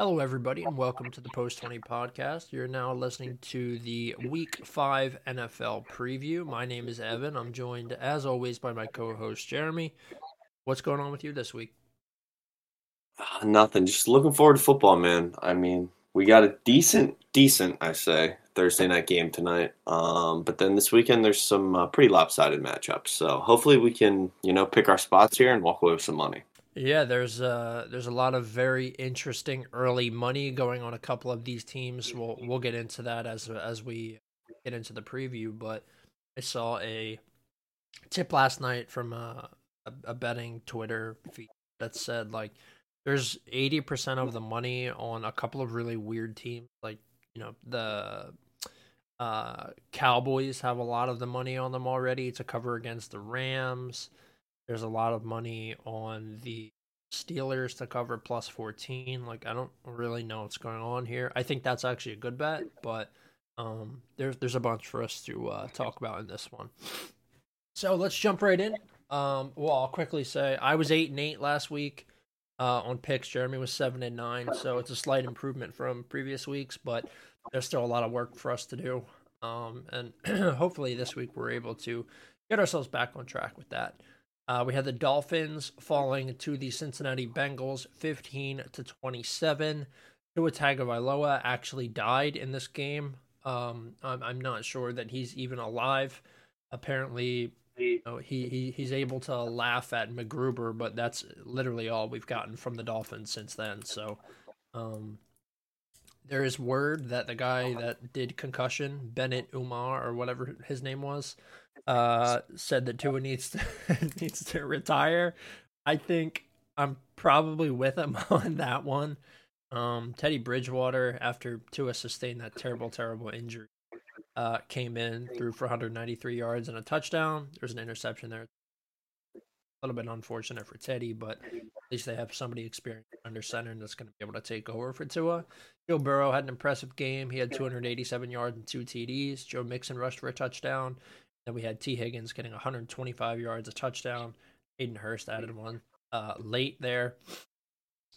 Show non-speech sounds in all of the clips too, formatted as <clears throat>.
Hello, everybody, and welcome to the Post 20 podcast. You're now listening to the Week 5 NFL preview. My name is Evan. I'm joined, as always, by my co host, Jeremy. What's going on with you this week? Uh, nothing. Just looking forward to football, man. I mean, we got a decent, decent, I say, Thursday night game tonight. Um, but then this weekend, there's some uh, pretty lopsided matchups. So hopefully we can, you know, pick our spots here and walk away with some money. Yeah, there's uh there's a lot of very interesting early money going on a couple of these teams. We'll we'll get into that as as we get into the preview. But I saw a tip last night from a, a, a betting Twitter feed that said like there's eighty percent of the money on a couple of really weird teams. Like you know the uh Cowboys have a lot of the money on them already to cover against the Rams. There's a lot of money on the Steelers to cover plus 14. Like, I don't really know what's going on here. I think that's actually a good bet, but um, there's there's a bunch for us to uh, talk about in this one. So let's jump right in. Um, well, I'll quickly say I was eight and eight last week uh, on picks. Jeremy was seven and nine, so it's a slight improvement from previous weeks, but there's still a lot of work for us to do. Um, and <clears throat> hopefully this week we're able to get ourselves back on track with that. Uh, we had the Dolphins falling to the Cincinnati Bengals 15 to 27. Tua Tagovailoa actually died in this game. Um, I'm, I'm not sure that he's even alive. Apparently, you know, he, he he's able to laugh at McGruber, but that's literally all we've gotten from the Dolphins since then. So, um, there is word that the guy that did concussion, Bennett Umar or whatever his name was, uh, said that Tua needs to <laughs> needs to retire. I think I'm probably with him <laughs> on that one. Um, Teddy Bridgewater, after Tua sustained that terrible, terrible injury, uh, came in, threw for 193 yards and a touchdown. There's an interception there. Little bit unfortunate for Teddy, but at least they have somebody experienced under center that's going to be able to take over for Tua. Joe Burrow had an impressive game. He had 287 yards and two TDs. Joe Mixon rushed for a touchdown. Then we had Tee Higgins getting 125 yards, a touchdown. Hayden Hurst added one uh, late there.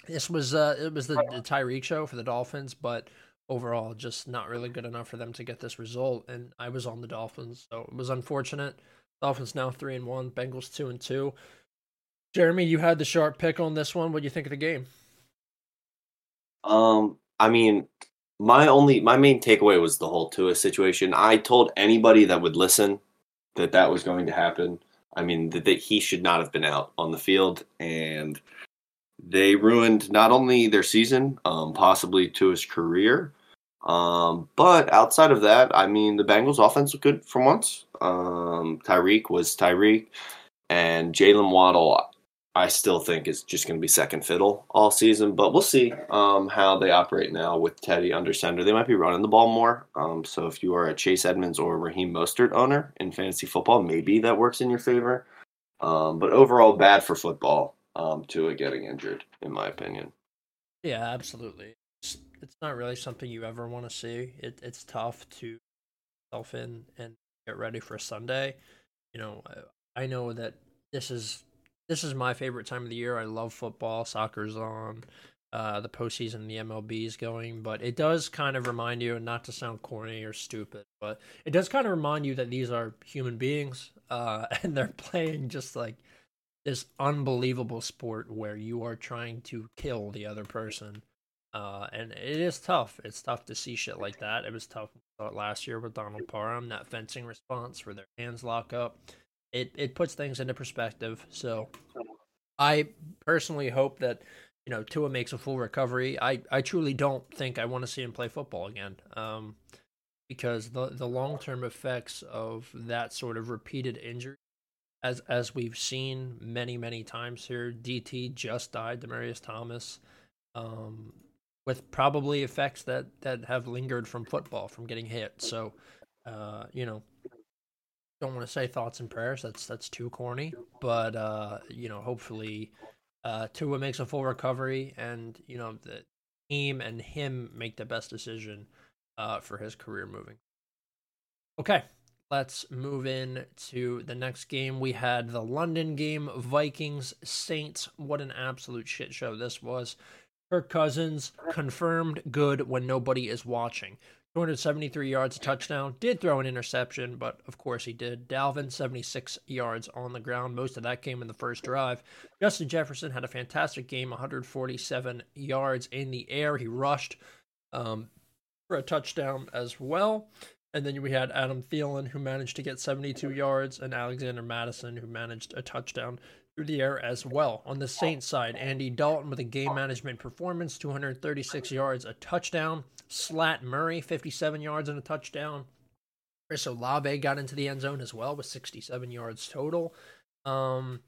This was uh, it was the, the Tyreek show for the Dolphins, but overall, just not really good enough for them to get this result. And I was on the Dolphins, so it was unfortunate. Dolphins now three and one, Bengals two and two. Jeremy, you had the sharp pick on this one. What do you think of the game? Um, I mean, my only my main takeaway was the whole Tua situation. I told anybody that would listen that that was going to happen. I mean, that, that he should not have been out on the field, and they ruined not only their season, um, possibly his career, um, but outside of that, I mean, the Bengals' offense was good for once. Um, Tyreek was Tyreek, and Jaylen Waddle. I still think is just going to be second fiddle all season, but we'll see um, how they operate now with Teddy under center. They might be running the ball more. Um, so if you are a Chase Edmonds or Raheem Mostert owner in fantasy football, maybe that works in your favor. Um, but overall, bad for football. Um, Tua getting injured, in my opinion. Yeah, absolutely. It's, not really something you ever want to see. It, it's tough to self in and get ready for Sunday. You know, I know that this is this is my favorite time of the year. I love football. Soccer's on. Uh, the postseason, the MLB is going, but it does kind of remind you, and not to sound corny or stupid, but it does kind of remind you that these are human beings, uh, <laughs> and they're playing just like this unbelievable sport where you are trying to kill the other person. Uh, and it is tough. It's tough to see shit like that. It was tough last year with Donald Parham, that fencing response where their hands lock up it it puts things into perspective. So I personally hope that you know Tua makes a full recovery. I I truly don't think I want to see him play football again. Um, because the the long term effects of that sort of repeated injury, as as we've seen many many times here, DT just died, Demaryius Thomas, um, with probably effects that that have lingered from football from getting hit. So, uh, you know, don't want to say thoughts and prayers. That's that's too corny. But uh, you know, hopefully, uh, Tua makes a full recovery, and you know the team and him make the best decision uh, for his career moving. Okay, let's move in to the next game. We had the London game, Vikings Saints. What an absolute shit show this was. Kirk Cousins confirmed good when nobody is watching. 273 yards, touchdown. Did throw an interception, but of course he did. Dalvin, 76 yards on the ground. Most of that came in the first drive. Justin Jefferson had a fantastic game, 147 yards in the air. He rushed um, for a touchdown as well. And then we had Adam Thielen, who managed to get 72 yards, and Alexander Mattison, who managed a touchdown the air as well. On the Saints side, Andy Dalton with a game management performance, 236 yards, a touchdown. Slat Murray, 57 yards and a touchdown. Chris Olave got into the end zone as well with 67 yards total. Um,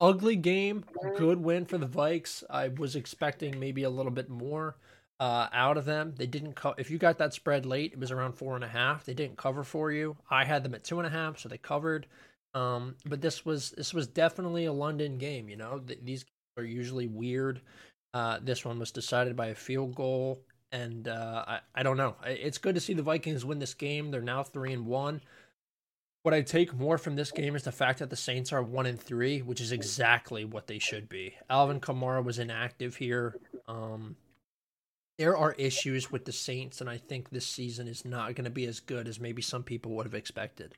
ugly game, good win for the Vikes. I was expecting maybe a little bit more uh, out of them. They didn't. Co- if you got that spread late, it was around four and a half. They didn't cover for you. I had them at two and a half, so they covered. Um, but this was this was definitely a London game. You know, Th- these are usually weird. Uh, this one was decided by a field goal, and uh, I I don't know. It's good to see the Vikings win this game. They're now three and one. What I take more from this game is the fact that the Saints are one and three, which is exactly what they should be. Alvin Kamara was inactive here. Um, there are issues with the Saints, and I think this season is not going to be as good as maybe some people would have expected.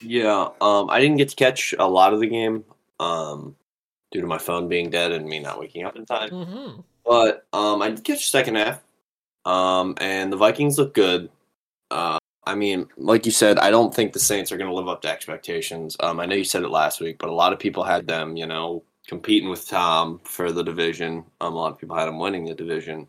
Yeah, um, I didn't get to catch a lot of the game um, due to my phone being dead and me not waking up in time. Mm-hmm. But um, I did catch the second half, um, and the Vikings look good. Uh, I mean, like you said, I don't think the Saints are going to live up to expectations. Um, I know you said it last week, but a lot of people had them, you know, competing with Tom for the division. Um, a lot of people had them winning the division.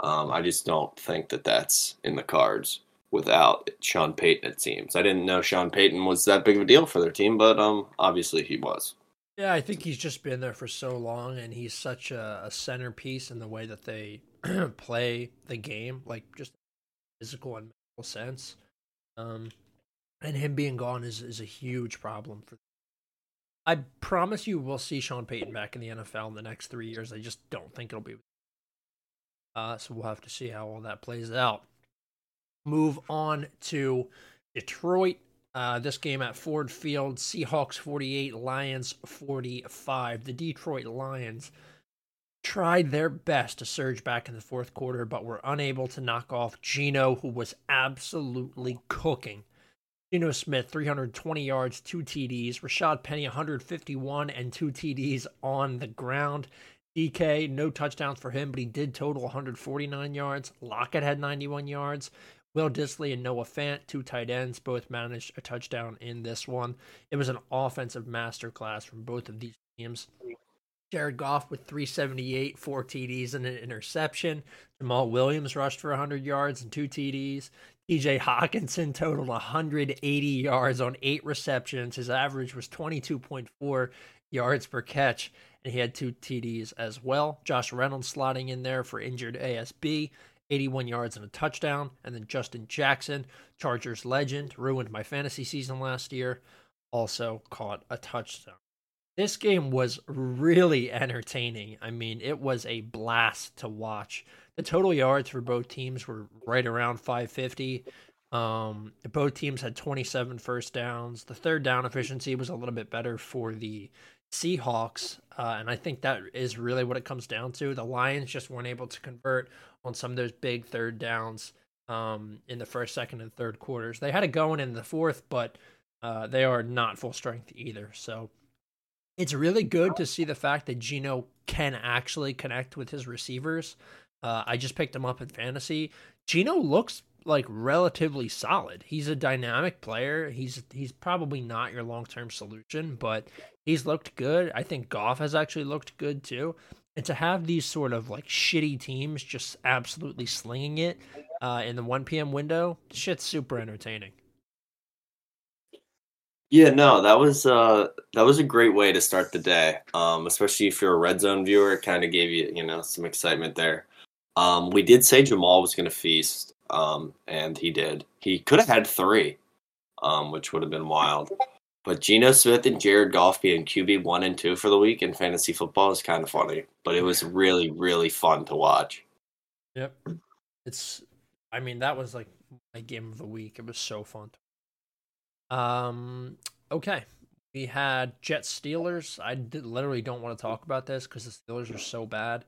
Um, I just don't think that that's in the cards without Sean Payton. It seems I didn't know Sean Payton was that big of a deal for their team, but um, obviously he was. Yeah, I think he's just been there for so long, and he's such a, a centerpiece in the way that they <clears throat> play the game, like just physical and mental sense. Um, and him being gone is is a huge problem for. I promise you, we'll see Sean Payton back in the NFL in the next three years. I just don't think it'll be. Uh, so we'll have to see how all that plays out. Move on to Detroit. Uh, this game at Ford Field, Seahawks 48, Lions 45. The Detroit Lions tried their best to surge back in the fourth quarter, but were unable to knock off Geno, who was absolutely cooking. Geno Smith, 320 yards, two TDs. Rashaad Penny, 151 and two TDs on the ground. DK, no touchdowns for him, but he did total 149 yards. Lockett had 91 yards. Will Dissly and Noah Fant, two tight ends, both managed a touchdown in this one. It was an offensive masterclass from both of these teams. Jared Goff with 378, four TDs and an interception. Jamaal Williams rushed for 100 yards and two TDs. TJ Hockenson totaled 180 yards on eight receptions. His average was 22.4 yards per catch, and he had two TDs as well. Josh Reynolds slotting in there for injured ASB. 81 yards and a touchdown. And then Justin Jackson, Chargers legend, ruined my fantasy season last year, also caught a touchdown. This game was really entertaining. I mean, it was a blast to watch. The total yards for both teams were right around 550. Um, both teams had 27 first downs. The third down efficiency was a little bit better for the Seahawks, uh, and I think that is really what it comes down to. The Lions just weren't able to convert on some of those big third downs um, in the first, second, and third quarters. They had it going in the fourth, but uh, they are not full strength either. So it's really good to see the fact that Geno can actually connect with his receivers. Uh, I just picked him up in fantasy. Geno looks like relatively solid. He's a dynamic player. He's he's probably not your long term solution, but he's looked good. I think Goff has actually looked good too. And to have these sort of like shitty teams just absolutely slinging it uh, in the 1 p.m. window, shit's super entertaining. Yeah, no, that was uh that was a great way to start the day. Um, especially if you're a red zone viewer, it kind of gave you, you know, some excitement there. Um, we did say Jamaal was going to feast, um, and he did. He could have had three, um, which would have been wild. But Geno Smith and Jared Goff being QB one and two for the week in fantasy football is kind of funny. But it was really, really fun to watch. Yep, it's. I mean, that was like my game of the week. It was so fun. Um. Okay, we had Jets Steelers. I did, literally don't want to talk about this because the Steelers are so bad.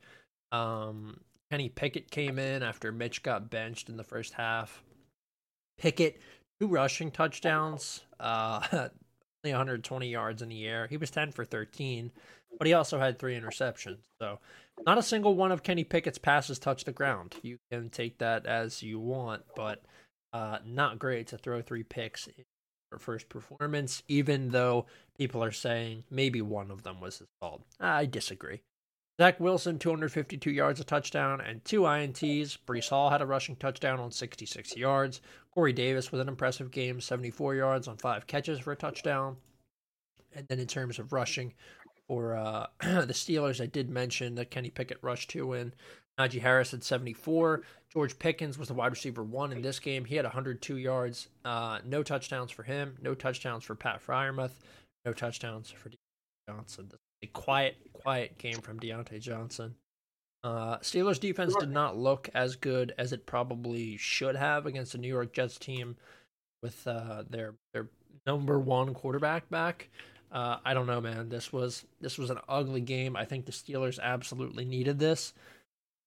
Um, Kenny Pickett came in after Mitch got benched in the first half. Pickett, two rushing touchdowns, uh, <laughs> only 120 yards in the air. He was 10 for 13, but he also had three interceptions. So, not a single one of Kenny Pickett's passes touched the ground. You can take that as you want, but uh, not great to throw three picks in your first performance, even though people are saying maybe one of them was his fault. I disagree. Zach Wilson, 252 yards, a touchdown, and two INTs. Breece Hall had a rushing touchdown on 66 yards. Corey Davis with an impressive game, 74 yards on five catches for a touchdown. And then in terms of rushing for uh, <clears throat> the Steelers, I did mention that Kenny Pickett rushed two in. Najee Harris had 74. George Pickens was the wide receiver one in this game. He had 102 yards. Uh, no touchdowns for him. No touchdowns for Pat Freiermuth. No touchdowns for Johnson a quiet, quiet game from Diontae Johnson. Uh, Steelers defense did not look as good as it probably should have against the New York Jets team with uh, their their number one quarterback back. Uh, I don't know, man. This was this was an ugly game. I think the Steelers absolutely needed this.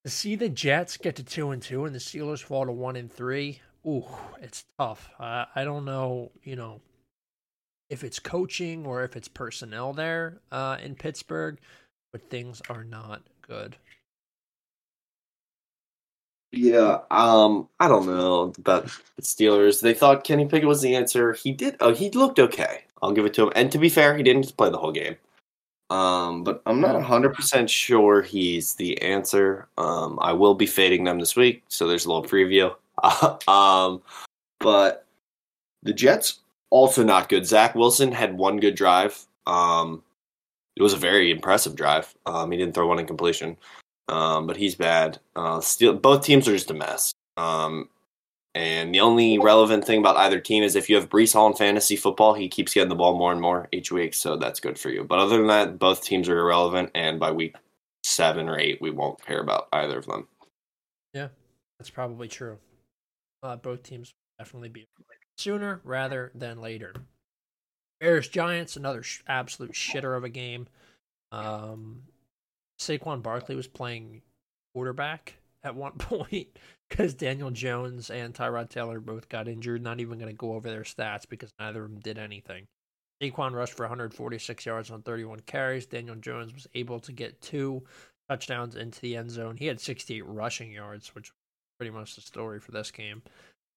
To see the Jets get to two and two and the Steelers fall to one and three, ooh, it's tough. I don't know, you know, if it's coaching or if it's personnel there uh, in Pittsburgh, but things are not good. Yeah, um, I don't know about the Steelers. They thought Kenny Pickett was the answer. He did. Oh, he looked okay. I'll give it to him. And to be fair, he didn't play the whole game. Um, but I'm not 100% sure he's the answer. Um, I will be fading them this week, so there's a little preview. <laughs> um, but the Jets also not good. Zach Wilson had one good drive. Um, it was a very impressive drive. Um, he didn't throw one in completion, um, but he's bad. Uh, still, both teams are just a mess. Um, and the only relevant thing about either team is if you have Breece Hall in fantasy football, he keeps getting the ball more and more each week, so that's good for you. But other than that, both teams are irrelevant, and by week seven or eight, we won't care about either of them. Yeah, that's probably true. Uh, both teams definitely be sooner rather than later. Bears Giants, another sh- absolute shitter of a game. Um, Saquon Barkley was playing quarterback at one <laughs> point because Daniel Jones and Tyrod Taylor both got injured. Not even going to go over their stats because neither of them did anything. Saquon rushed for 146 yards on 31 carries. Daniel Jones was able to get two touchdowns into the end zone. He had 68 rushing yards, which was pretty much the story for this game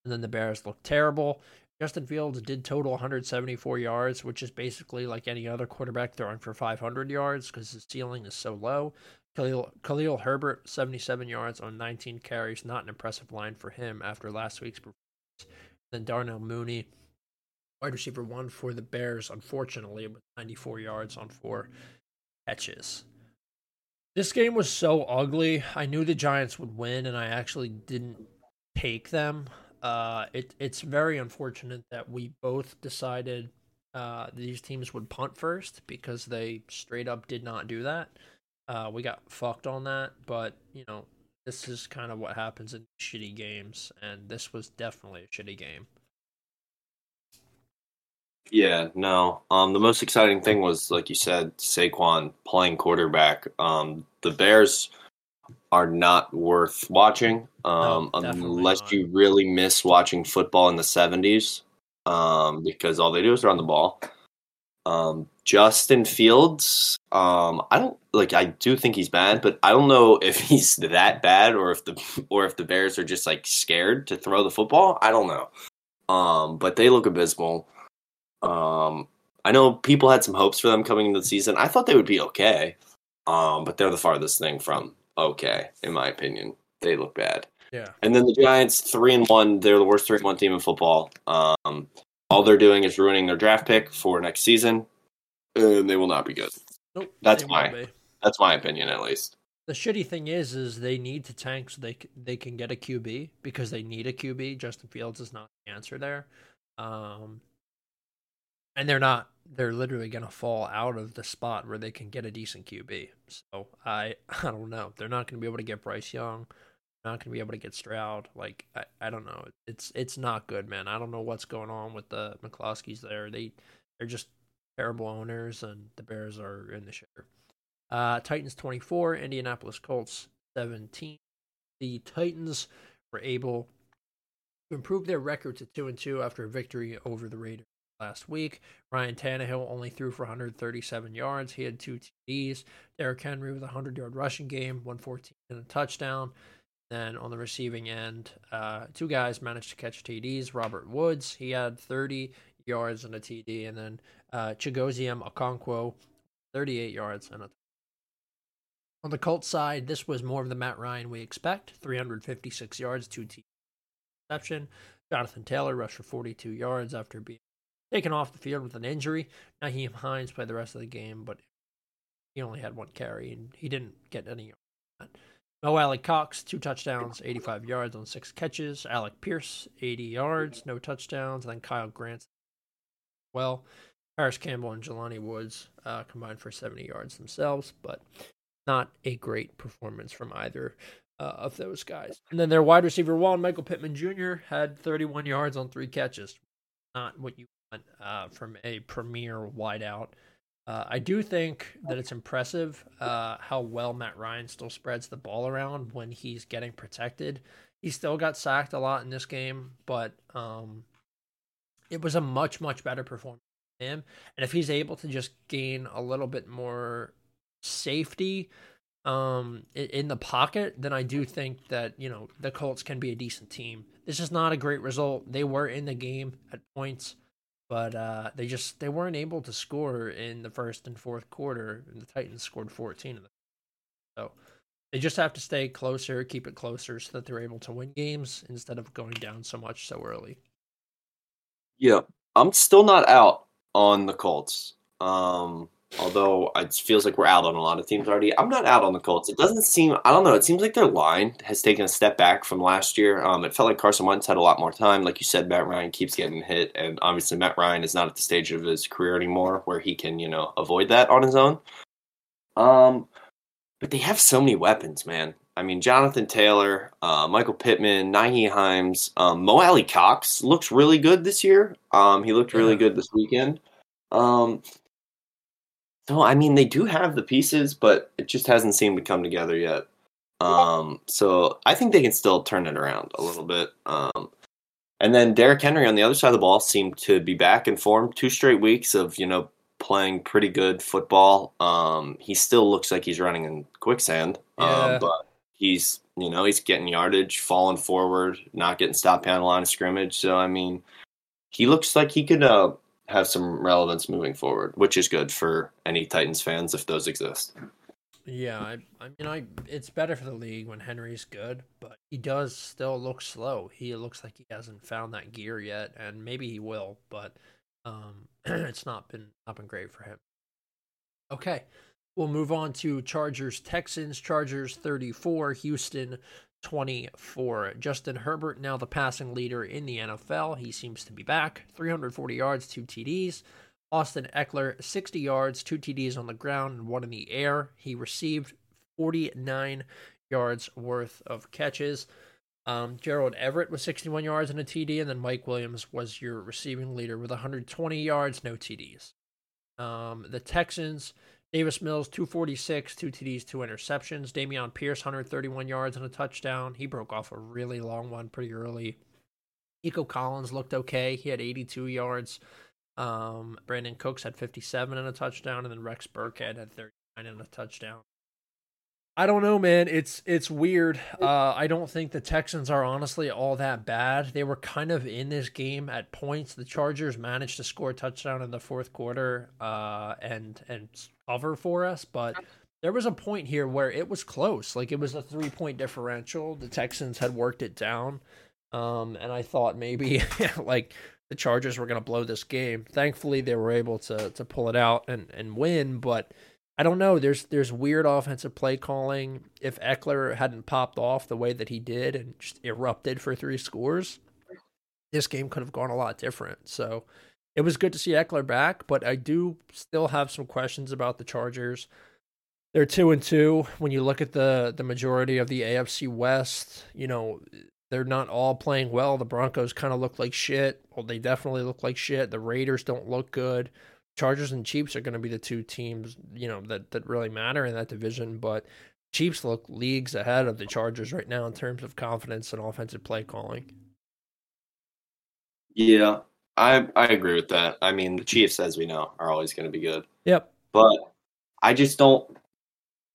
and then the Bears looked terrible. Justin Fields did total 174 yards, which is basically like any other quarterback throwing for 500 yards because his ceiling is so low. Khalil, Khalil Herbert, 77 yards on 19 carries, not an impressive line for him after last week's performance. Then Darnell Mooney, wide receiver one for the Bears, unfortunately, with 94 yards on four catches. This game was so ugly. I knew the Giants would win, and I actually didn't take them uh, it it's very unfortunate that we both decided uh, these teams would punt first because they straight up did not do that. Uh, we got fucked on that, but you know this is kind of what happens in shitty games, and this was definitely a shitty game. Yeah, no. Um, the most exciting thing was, like you said, Saquon playing quarterback. Um, the Bears are not worth watching um, no, unless not. you really miss watching football in the 70s um, because all they do is run the ball. Um, Justin Fields, um, I don't like. I do think he's bad, but I don't know if <laughs> he's that bad or if the or if the Bears are just like scared to throw the football. I don't know. Um, but they look abysmal. Um, I know people had some hopes for them coming into the season. I thought they would be okay. Um, but they're the farthest thing from okay, in my opinion. They look bad. Yeah. And then the Giants, three and one. They're the worst three and one team in football. Um, all they're doing is ruining their draft pick for next season, and they will not be good. Nope. That's my that's my opinion, at least. The shitty thing is, is they need to tank so they they can get a QB because they need a QB. Justin Fields is not the answer there, um, and they're not they're literally going to fall out of the spot where they can get a decent QB. So I <laughs> I don't know. They're not going to be able to get Bryce Young. Not going to be able to get Stroud. Like I, I don't know. It's it's not good, man. I don't know what's going on with the McCaskeys there. They they're just terrible owners, and the Bears are in the shitter. Uh, Titans 24, Indianapolis Colts 17. The Titans were able to improve their record to 2 and 2 after a victory over the Raiders last week. Ryan Tannehill only threw for 137 yards. He had two TDs. Derrick Henry with a 100 yard rushing game, 114 and a touchdown. Then on the receiving end, uh, two guys managed to catch TDs. Robert Woods, he had 30 yards and a TD. And then uh, Chigoziem Okonkwo, 38 yards and a on the Colts side, this was more of the Matt Ryan we expect 356 yards, two TD reception. Jonathan Taylor rushed for 42 yards after being taken off the field with an injury. Nyheim Hines played the rest of the game, but he only had one carry and he didn't get any. Mo Alie-Cox, two touchdowns, 85 yards on six catches. Alec Pierce, 80 yards, no touchdowns. And then Kyle Grant, well. Parris Campbell and Jelani Woods uh, combined for 70 yards themselves, but not a great performance from either uh, of those guys. And then their wide receiver one, Michael Pittman Jr., had 31 yards on three catches. Not what you uh, from a premier wideout. Uh, I do think that it's impressive uh, how well Matt Ryan still spreads the ball around when he's getting protected. He still got sacked a lot in this game, but um, it was a much, much better performance him. And if he's able to just gain a little bit more safety um, in the pocket, then I do think that, you know, the Colts can be a decent team. This is not a great result. They were in the game at points but uh, they just they weren't able to score in the first and fourth quarter. And the Titans scored 14 of them. So they just have to stay closer, keep it closer, so that they're able to win games instead of going down so much so early. Yeah, I'm still not out on the Colts. Um, although it feels like we're out on a lot of teams already. I'm not out on the Colts. It doesn't seem, I don't know, it seems like their line has taken a step back from last year. Um, it felt like Carson Wentz had a lot more time. Like you said, Matt Ryan keeps getting hit, and obviously Matt Ryan is not at the stage of his career anymore where he can, you know, avoid that on his own. Um, but they have so many weapons, man. I mean, Jonathan Taylor, uh, Michael Pittman, Nyheim Hines, um, Mo Alie-Cox looks really good this year. Um, he looked really good this weekend. Um, so I mean, they do have the pieces, but it just hasn't seemed to come together yet. Um, so I think they can still turn it around a little bit. Um, and then Derrick Henry on the other side of the ball seemed to be back in form. Two straight weeks of you know playing pretty good football. Um, he still looks like he's running in quicksand, um, yeah. but he's you know he's getting yardage, falling forward, not getting stopped on the line of scrimmage. So I mean, he looks like he could uh, have some relevance moving forward, which is good for any Titans fans if those exist. Yeah, I, I mean, I it's better for the league when Henry's good, but he does still look slow. He looks like he hasn't found that gear yet, and maybe he will, but um, <clears throat> it's not been not been great for him. Okay, we'll move on to Chargers Texans. Chargers thirty four, Houston 24. Justin Herbert, now the passing leader in the NFL. He seems to be back. 340 yards, two TDs. Austin Ekeler, 60 yards, two TDs on the ground, and one in the air. He received 49 yards worth of catches. Um, Gerald Everett was 61 yards and a TD, and then Mike Williams was your receiving leader with 120 yards, no TDs. Um, the Texans, Davis Mills, 246, two TDs, two interceptions. Dameon Pierce, 131 yards and a touchdown. He broke off a really long one pretty early. Nico Collins looked okay. He had 82 yards. Um, Brandin Cooks had 57 and a touchdown, and then Rex Burkhead had 39 and a touchdown. I don't know, man. It's it's weird. Uh, I don't think the Texans are honestly all that bad. They were kind of in this game at points. The Chargers managed to score a touchdown in the fourth quarter uh, and and cover for us, but there was a point here where it was close. Like it was a three point differential. The Texans had worked it down, um, and I thought maybe <laughs> like the Chargers were going to blow this game. Thankfully, they were able to to pull it out and and win, but I don't know. There's there's weird offensive play calling. If Ekeler hadn't popped off the way that he did and just erupted for three scores, this game could have gone a lot different. So it was good to see Ekeler back, but I do still have some questions about the Chargers. They're two and two. When you look at the the majority of the AFC West, you know they're not all playing well. The Broncos kind of look like shit. Well, they definitely look like shit. The Raiders don't look good. Chargers and Chiefs are going to be the two teams, you know, that that really matter in that division. But Chiefs look leagues ahead of the Chargers right now in terms of confidence and offensive play calling. Yeah, I I agree with that. I mean, the Chiefs, as we know, are always going to be good. Yep. But I just don't.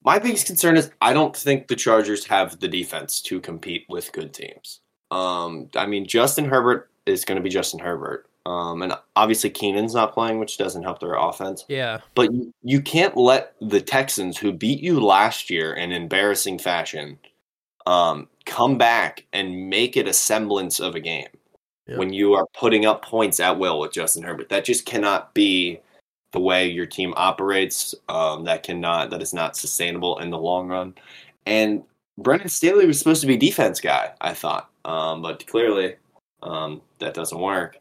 My biggest concern is I don't think the Chargers have the defense to compete with good teams. Um, I mean, Justin Herbert is going to be Justin Herbert. Um, and obviously Keenan's not playing, which doesn't help their offense. Yeah. But you, you can't let the Texans, who beat you last year in embarrassing fashion, um, come back and make it a semblance of a game When you are putting up points at will with Justin Herbert. That just cannot be the way your team operates. Um, that cannot that is not sustainable in the long run. And Brandon Staley was supposed to be defense guy, I thought, um, but clearly um, that doesn't work.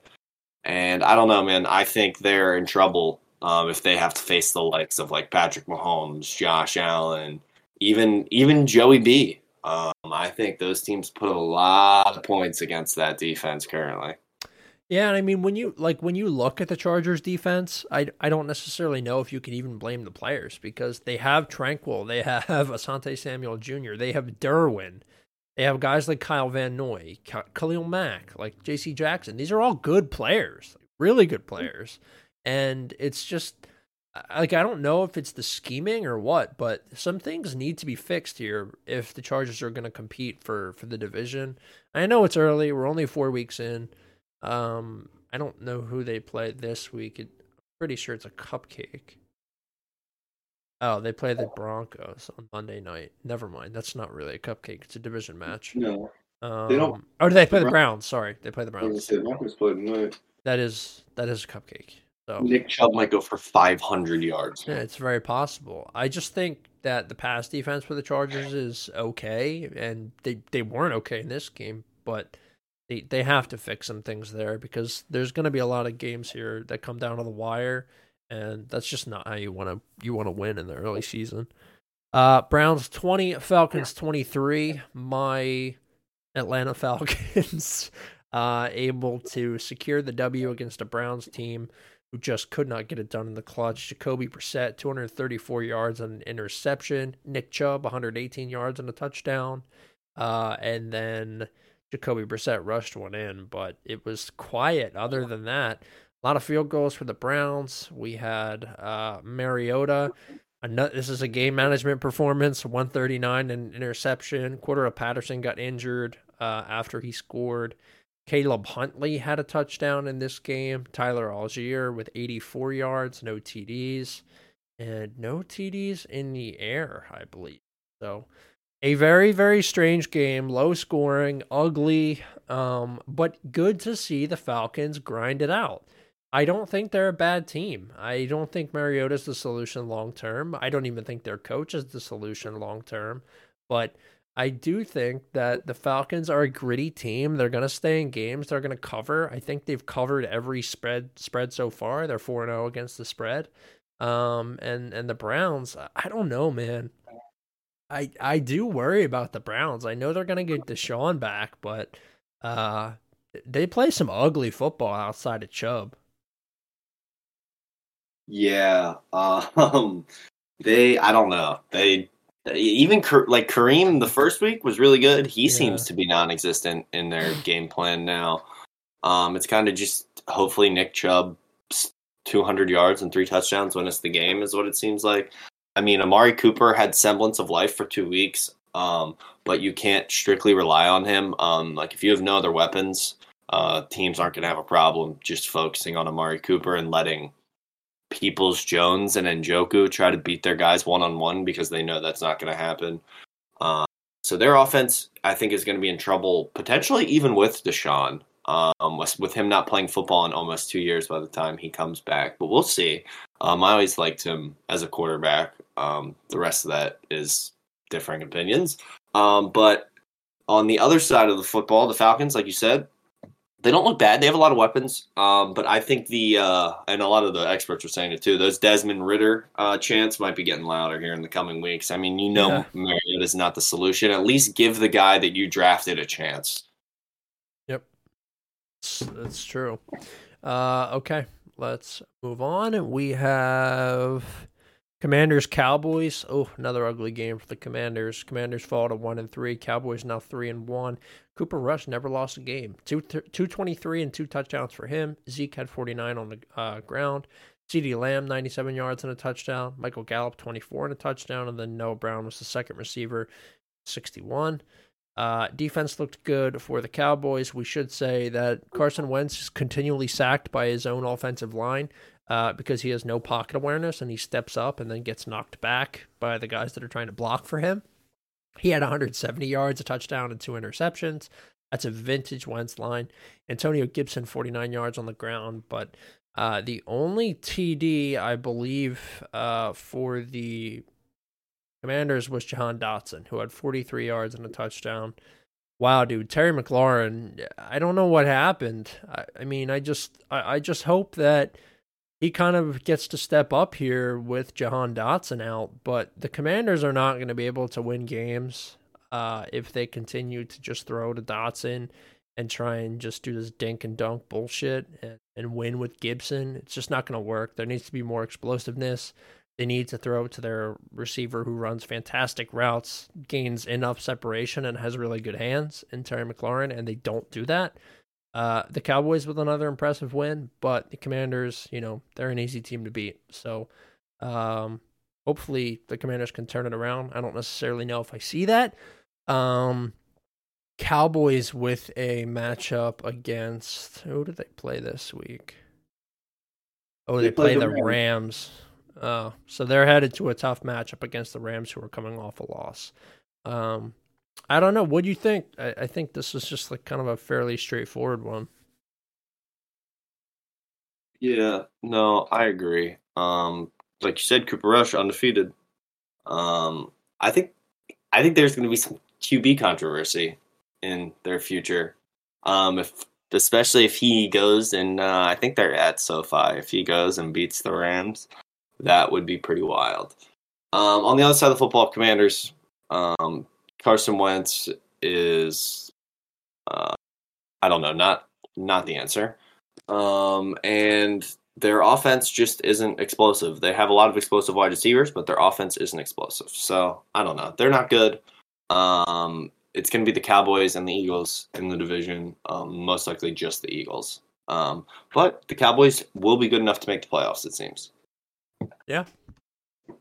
And I don't know, man. I think they're in trouble um, if they have to face the likes of like Patrick Mahomes, Josh Allen, even even Joey B. Um, I think those teams put a lot of points against that defense currently. Yeah, and I mean when you like when you look at the Chargers defense, I I don't necessarily know if you can even blame the players because they have Tranquill, they have <laughs> Asante Samuel Jr., they have Derwin, they have guys like Kyle Van Noy, Khalil Mack, like J.C. Jackson. These are all good players, really good players, and it's just like I don't know if it's the scheming or what, but some things need to be fixed here if the Chargers are going to compete for for the division. I know it's early; we're only four weeks in. Um, I don't know who they play this week. It, I'm pretty sure it's a cupcake. Oh, they play the Broncos on Monday night. Never mind. That's not really a cupcake. It's a division match. No, Um, They don't- Oh, do they play the Browns. Sorry, they play the Browns. Broncos played tonight. That is that is a cupcake. So Nick Chubb might go for 500 yards. Yeah, it's very possible. I just think that the pass defense for the Chargers is okay, and they, they weren't okay in this game, but they they have to fix some things there because there's going to be a lot of games here that come down to the wire, and that's just not how you want to you want to win in the early season. Uh, Browns twenty, Falcons twenty three. My Atlanta <laughs> Falcons uh, able to secure the W against a Browns team who just could not get it done in the clutch. Jacoby Brissett, 234 yards and an interception. Nick Chubb, 118 yards and a touchdown. Uh, and then Jacoby Brissett rushed one in, but it was quiet other than that. A lot of field goals for the Browns. We had uh, Mariota. Ano- This is a game management performance, 139 and interception. Cordarrelle Patterson got injured uh, after he scored. Caleb Huntley had a touchdown in this game. Tyler Allgeier with 84 yards, no TDs, and no TDs in the air, I believe. So, a very, very strange game, low scoring, ugly, um, but good to see the Falcons grind it out. I don't think they're a bad team. I don't think Mariota's the solution long term. I don't even think their coach is the solution long term. But I do think that the Falcons are a gritty team. They're going to stay in games. They're going to cover. I think they've covered every spread spread so far. They're 4 0 against the spread. Um and and the Browns, I don't know, man. I I do worry about the Browns. I know they're going to get Deshaun back, but uh they play some ugly football outside of Chubb. Yeah. <laughs> Um, they, I don't know. They, even like Kareem the first week was really good. He Yeah. seems to be non existent in their <sighs> game plan now. Um, it's kind of just hopefully Nick Chubb 200 yards and three touchdowns win us the game, is what it seems like. I mean, Amari Cooper had semblance of life for two weeks, um, but you can't strictly rely on him. Um, like if you have no other weapons, uh, teams aren't going to have a problem just focusing on Amari Cooper and letting Peoples Jones and Njoku try to beat their guys one on one because they know that's not going to happen. Uh, so their offense, I think, is going to be in trouble potentially even with Deshaun. Um, with, him not playing football in almost two years by the time he comes back, but we'll see. Um, I always liked him as a quarterback. Um, the rest of that is differing opinions. Um, but on the other side of the football, the Falcons, like you said, they don't look bad. They have a lot of weapons, um, but I think the uh, and a lot of the experts are saying it too. Those Desmond Ridder uh, chants might be getting louder here in the coming weeks. I mean, you know, Yeah. Mariota is not the solution. At least give the guy that you drafted a chance. Yep. That's, that's true. Uh, okay. let's move on. We have Commanders Cowboys. Oh, another ugly game for the Commanders. Commanders fall to one and three. Cowboys now three and one. Cooper Rush never lost a game. Two two twenty three and two touchdowns for him. Zeke had forty nine on the uh, ground. CeeDee Lamb ninety seven yards and a touchdown. Michael Gallup twenty four and a touchdown, and then Noah Brown was the second receiver, sixty one. Uh, defense looked good for the Cowboys. We should say that Carson Wentz is continually sacked by his own offensive line uh, because he has no pocket awareness and he steps up and then gets knocked back by the guys that are trying to block for him. He had 170 yards, a touchdown, and two interceptions. That's a vintage Wentz line. Antonio Gibson, 49 yards on the ground, but uh, the only TD I believe uh, for the Commanders was Jahan Dotson, who had 43 yards and a touchdown. Wow, dude, Terry McLaurin. I don't know what happened. I, I mean, I just, I, I just hope that he kind of gets to step up here with Jahan Dotson out, but the Commanders are not going to be able to win games uh, if they continue to just throw to Dotson and try and just do this dink and dunk bullshit and, and win with Gibson. It's just not going to work. There needs to be more explosiveness. They need to throw to their receiver who runs fantastic routes, gains enough separation, and has really good hands in Terry McLaurin, and they don't do that. Uh, the Cowboys with another impressive win, but the Commanders, you know, they're an easy team to beat. So, um, hopefully the Commanders can turn it around. I don't necessarily know if I see that. Um, Cowboys with a matchup against who did they play this week? Oh, they, they play the Rams. Rams. Oh, so they're headed to a tough matchup against the Rams, who are coming off a loss. Um, I don't know. What do you think? I, I think this is just like kind of a fairly straightforward one. Yeah, no, I agree. Um, like you said, Cooper Rush undefeated. Um, I think I think there's going to be some QB controversy in their future. Um, if especially if he goes and uh, I think they're at SoFi. If he goes and beats the Rams, that would be pretty wild. Um, on the other side of the football, Commanders. Um, Carson Wentz is, uh, I don't know, not not the answer. Um, and their offense just isn't explosive. They have a lot of explosive wide receivers, but their offense isn't explosive. So I don't know. They're not good. Um, it's going to be the Cowboys and the Eagles in the division. Um, most likely just the Eagles. Um, but the Cowboys will be good enough to make the playoffs. It seems. Yeah,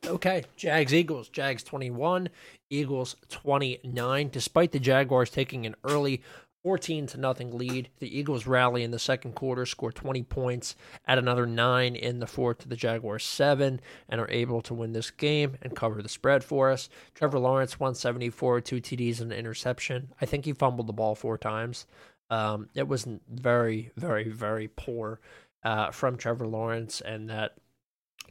Okay, Jags Eagles. Jags 21, Eagles 29. Despite the Jaguars taking an early 14 to nothing lead, the Eagles rally in the second quarter, score 20 points, add another 9 in the fourth to the Jaguars 7 and are able to win this game and cover the spread for us. Trevor Lawrence 174, two TDs and an interception. I think he fumbled the ball four times. Um, it was very, very, very poor uh, from Trevor Lawrence, and that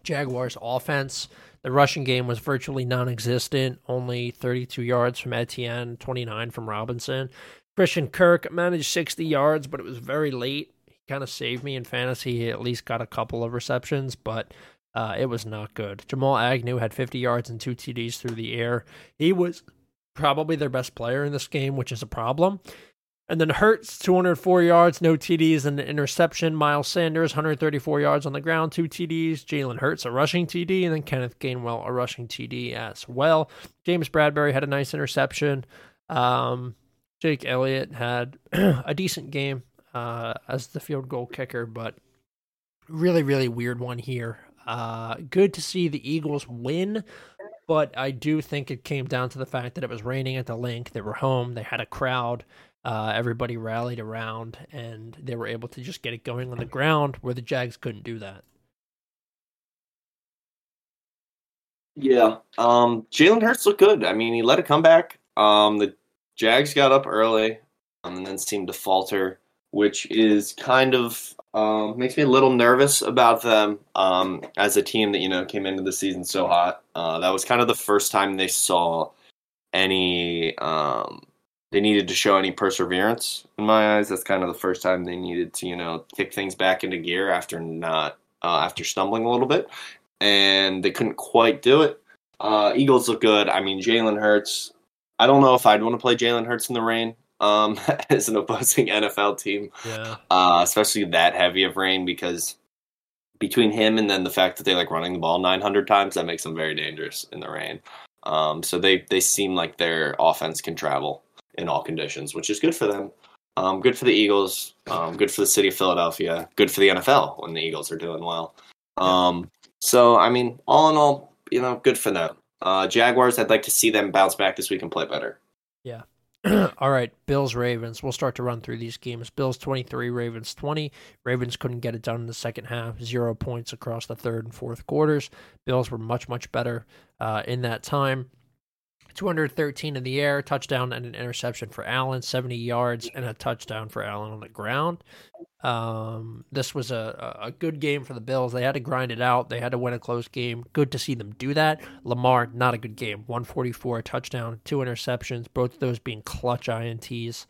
Jaguars offense the rushing game was virtually non existent, only 32 yards from Etienne, 29 from Robinson. Christian Kirk managed 60 yards, but it was very late. He kind of saved me in fantasy. He at least got a couple of receptions, but uh, it was not good. Jamal Agnew had 50 yards and two TDs through the air. He was probably their best player in this game, which is a problem. And then Hurts, 204 yards, no TDs, and an interception. Miles Sanders, 134 yards on the ground, two TDs. Jalen Hurts, a rushing TD, and then Kenneth Gainwell, a rushing TD as well. James Bradberry had a nice interception. Um, Jake Elliott had <clears throat> a decent game uh, as the field goal kicker, but really, really weird one here. Uh, good to see the Eagles win, but I do think it came down to the fact that it was raining at the Linc. They were home. They had a crowd. Uh, everybody rallied around and they were able to just get it going on the ground where the Jags couldn't do that. Yeah. Um, Jalen Hurts looked good. I mean, he led a comeback. Um, the Jags got up early um, and then seemed to falter, which is kind of um, makes me a little nervous about them um, as a team that you know came into the season so hot. Uh, that was kind of the first time they saw any um, they needed to show any perseverance in my eyes. That's kind of the first time they needed to, you know, kick things back into gear after not uh, after stumbling a little bit, and they couldn't quite do it. Uh, Eagles look good. I mean, Jalen Hurts. I don't know if I'd want to play Jalen Hurts in the rain um, <laughs> as an opposing <laughs> NFL team, yeah. uh, especially that heavy of rain because between him and then the fact that they like running the ball 900 times, that makes them very dangerous in the rain. Um, so they they seem like their offense can travel in all conditions, which is good for them. Um, good for the Eagles. Um, good for the city of Philadelphia. Good for the NFL when the Eagles are doing well. Um, so I mean, all in all, you know, good for them. Uh, Jaguars, I'd like to see them bounce back this week and play better. Yeah. <clears throat> All right, Bills Ravens. We'll start to run through these games. Bills 23, Ravens 20. Ravens couldn't get it done in the second half. Zero points across the third and fourth quarters. Bills were much, much better uh, in that time. 213 in the air, touchdown and an interception for Allen, 70 yards and a touchdown for Allen on the ground. Um, this was a, a good game for the Bills. They had to grind it out. They had to win a close game. Good to see them do that. Lamar, not a good game. 144 touchdown, two interceptions, both of those being clutch ints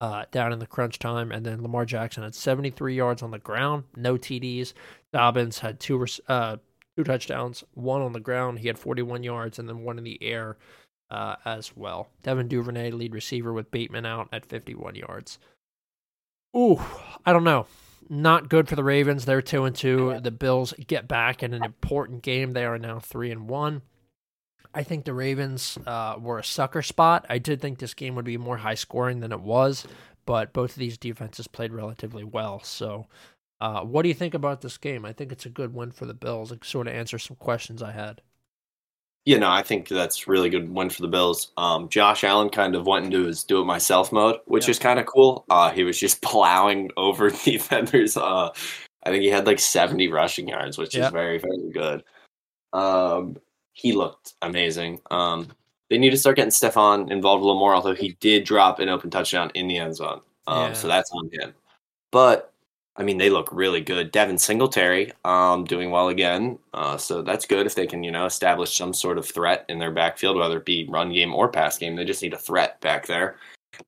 uh, down in the crunch time. And then Lamar Jackson had 73 yards on the ground, no TDs. Dobbins had two uh, two touchdowns, one on the ground. He had 41 yards, and then one in the air uh, as well. Devin Duvernay, lead receiver, with Bateman out at 51 yards. Ooh, I don't know. Not good for the Ravens. They're two and two. The Bills get back in an important game. They are now three and one. I think the Ravens uh, were a sucker spot. I did think this game would be more high scoring than it was, but both of these defenses played relatively well. So, uh, what do you think about this game? I think it's a good win for the Bills. It sort of answers some questions I had. You know, I think that's really good win for the Bills. Um, Josh Allen kind of went into his do it myself mode, which is kind of cool. Uh, he was just <laughs> plowing over the <laughs> defenders. Uh, I think he had like 70 rushing yards, which is very, very good. Um, he looked amazing. Um, they need to start getting Stefon involved a little more, although he did drop an open touchdown in the end zone. Um, yeah. So that's on him. But I mean, they look really good. Devin Singletary, um, doing well again. Uh, so that's good if they can, you know, establish some sort of threat in their backfield, whether it be run game or pass game. They just need a threat back there.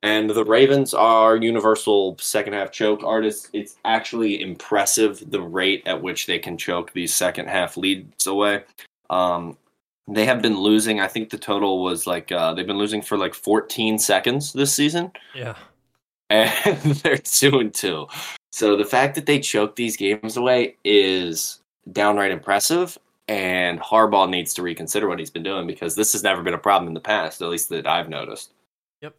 And the Ravens are universal second half choke artists. It's actually impressive the rate at which they can choke these second half leads away. Um, they have been losing. I think the total was like uh, they've been losing for like 14 seconds this season. Yeah, and <laughs> they're two and two. So the fact that they choke these games away is downright impressive. And Harbaugh needs to reconsider what he's been doing because this has never been a problem in the past, at least that I've noticed. Yep.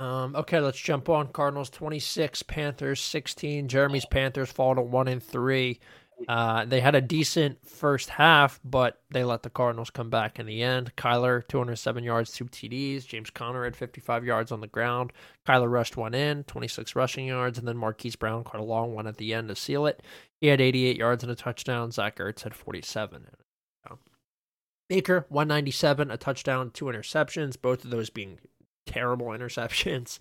Um, okay, let's jump on. Cardinals 26, Panthers 16. Jeremy's Panthers fall to 1 and 3. Uh, they had a decent first half, but they let the Cardinals come back in the end. Kyler, 207 yards, two TDs. James Conner had 55 yards on the ground. Kyler rushed one in, 26 rushing yards, and then Marquise Brown caught a long one at the end to seal it. He had 88 yards and a touchdown. Zach Ertz had 47. Baker, 197, a touchdown, two interceptions, both of those being terrible <laughs> interceptions.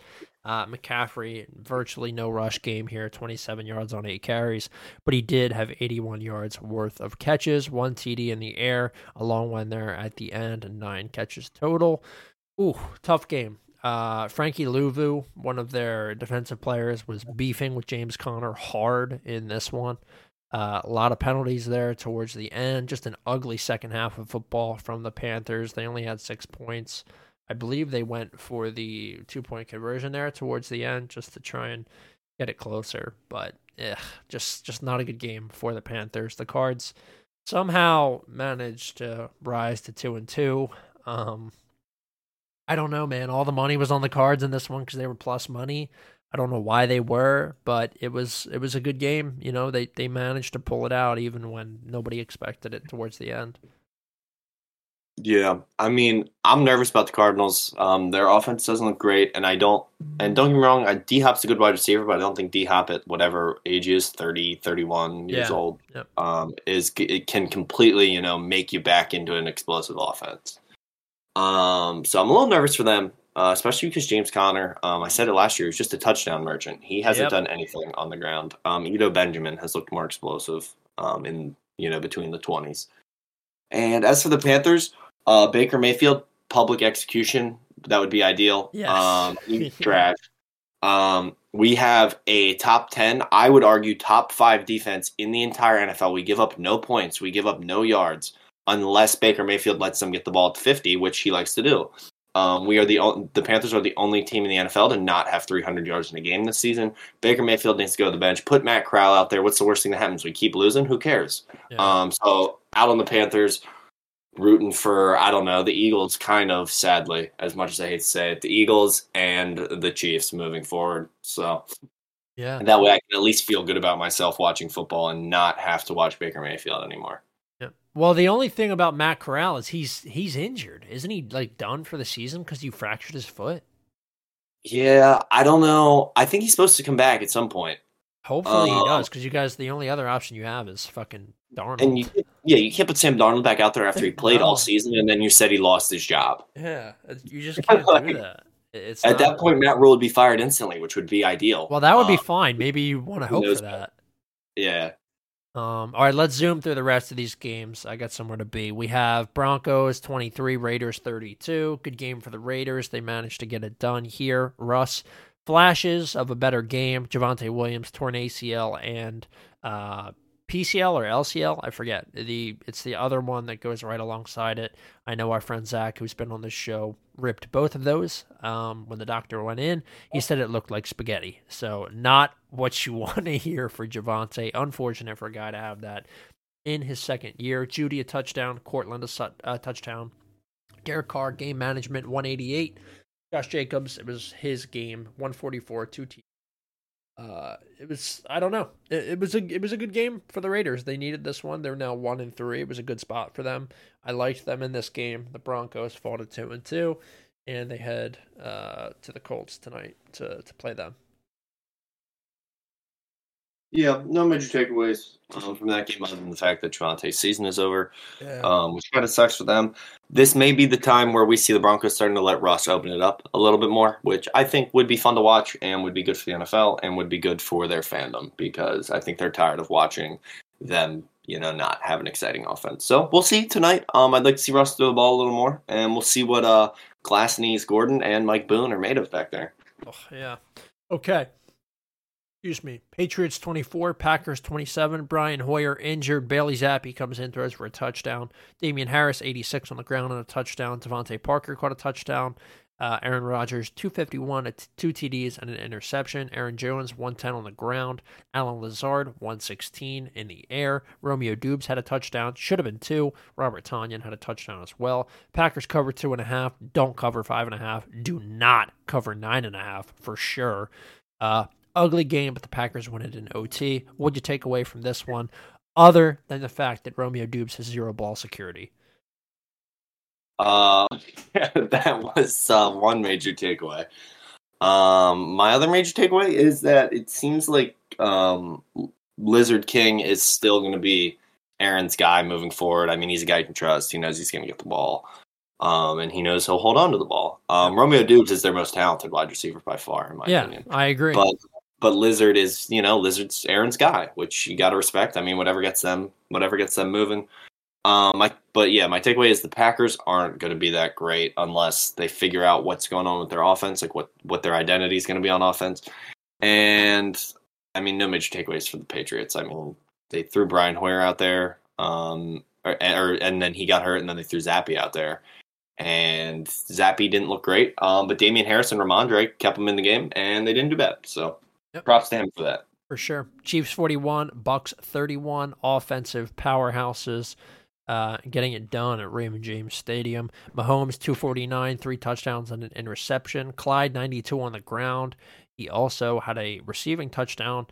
Uh, McCaffrey, virtually no rush game here, 27 yards on eight carries, but he did have 81 yards worth of catches, one TD in the air, a long one there at the end, and nine catches total. Ooh, tough game. Uh, Frankie Luvu, one of their defensive players, was beefing with James Conner hard in this one. Uh, a lot of penalties there towards the end. Just an ugly second half of football from the Panthers. They only had six points. I believe they went for the two point conversion there towards the end just to try and get it closer. But just just not a good game for the Panthers. The Cards somehow managed to rise to two and two. Um, I don't know, man. All the money was on the Cards in this one because they were plus money. I don't know why they were, but it was it was a good game. You know, they they managed to pull it out even when nobody expected it towards the end. Yeah, I mean, I'm nervous about the Cardinals. Um, their offense doesn't look great, and I don't. And don't get me wrong, D Hop's a good wide receiver, but I don't think D Hop at whatever age is 30, 31 years yeah. old, yep. um, is it can completely you know make you back into an explosive offense. Um, so I'm a little nervous for them, uh, especially because James Conner. Um, I said it last year, he's just a touchdown merchant. He hasn't yep. done anything on the ground. Um, Eno Benjamin has looked more explosive um, in you know between the 20s. And as for the Panthers. Uh, Baker Mayfield, public execution. That would be ideal. Yes. Um, <laughs> trash. Um, we have a top 10, I would argue top five defense in the entire NFL. We give up no points, we give up no yards unless Baker Mayfield lets them get the ball at 50, which he likes to do. Um, we are the o- the Panthers are the only team in the NFL to not have 300 yards in a game this season. Baker Mayfield needs to go to the bench. Put Matt Corral out there. What's the worst thing that happens? We keep losing. Who cares? Yeah. Um, so out on the Panthers, rooting for I don't know the Eagles. Kind of sadly, as much as I hate to say it, the Eagles and the Chiefs moving forward. So yeah. that way I can at least feel good about myself watching football and not have to watch Baker Mayfield anymore. Yeah. Well, the only thing about Matt Corral is he's he's injured, isn't he? Like done for the season because he fractured his foot. Yeah, I don't know. I think he's supposed to come back at some point. Hopefully he Um, does, because you guys, the only other option you have is fucking Darnold. And you, yeah, you can't put Sam Darnold back out there after he played No. all season, and then you said he lost his job. yeah, you just <laughs> can't do that. It's At not- that point, Matt Rhule would be fired instantly, which would be ideal. well, that would be Um, fine. Maybe you want to hope for that. yeah. Um, all right, let's zoom through the rest of these games. I got somewhere to be. We have Broncos 23, Raiders 32. Good game for the Raiders. They managed to get it done here. Russ, flashes of a better game. Javonte Williams, torn ACL and uh, PCL or LCL. I forget. The It's the other one that goes right alongside it. I know our friend Zach, who's been on this show, ripped both of those. Um, when the doctor went in, he said it looked like spaghetti. So, not what you <laughs> want to hear for Javonte. Unfortunate for a guy to have that in his second year. Jeudy, a touchdown. Courtland, a uh, touchdown. Derek Carr, game management, 188. Josh Jacobs, it was his game, 144, two T. Uh, it was I don't know. It, it was a it was a good game for the Raiders. They needed this one. They're now one and three. It was a good spot for them. I liked them in this game. The Broncos fall to two and two, and they head uh, to the Colts tonight to to play them. Yeah, no major takeaways um, from that game other than the fact that Travante's season is over, Yeah. um, which kind of sucks for them. This may be the time where we see the Broncos starting to let Russ open it up a little bit more, which I think would be fun to watch and would be good for the NFL and would be good for their fandom because I think they're tired of watching them, you know, not have an exciting offense. So we'll see tonight. Um, I'd like to see Russ throw the ball a little more, and we'll see what uh, Glass Knees Gordon and Mike Boone are made of back there. Oh, yeah. Okay. Excuse me. Patriots 24, Packers 27. Brian Hoyer injured. Bailey Zappe comes in, throws for a touchdown. Damien Harris, 86 on the ground and a touchdown. DeVante Parker caught a touchdown. Uh, Aaron Rodgers, 251, a t- two TDs and an interception. Aaron Jones, 110 on the ground. Allen Lazard, 116 in the air. Romeo Doubs had a touchdown. Should have been two. Robert Tonyan had a touchdown as well. Packers cover two and a half. Don't cover five and a half. Do not cover nine and a half for sure. Uh, ugly game, but the Packers win it in OT. What'd you take away from this one, other than the fact that Romeo Doubs has zero ball security? Uh, <laughs> that was uh, one major takeaway. Um, my other major takeaway is that it seems like um, Lizard King is still going to be Aaron's guy moving forward. I mean, he's a guy you can trust. He knows he's going to get the ball, um, and he knows he'll hold on to the ball. Um, Romeo Doubs is their most talented wide receiver by far, in my yeah, opinion. I agree. But but Lizard is you know Lizard's Aaron's guy, which you got to respect. I mean, whatever gets them, whatever gets them moving. Um, my, but yeah, my takeaway is the Packers aren't going to be that great unless they figure out what's going on with their offense, like what what their identity is going to be on offense. And I mean, no major takeaways for the Patriots. I mean, they threw Brian Hoyer out there, um, or, or and then he got hurt, and then they threw Zappe out there, and Zappe didn't look great. Um, but Damien Harris and Rhamondre kept him in the game, and they didn't do bad. So Yep. props to him for that. for sure. Chiefs 41, Bucks 31, offensive powerhouses. Uh, getting it done at Raymond James Stadium. Mahomes 249, three touchdowns and an interception. Clyde 92 on the ground. He also had a receiving touchdown.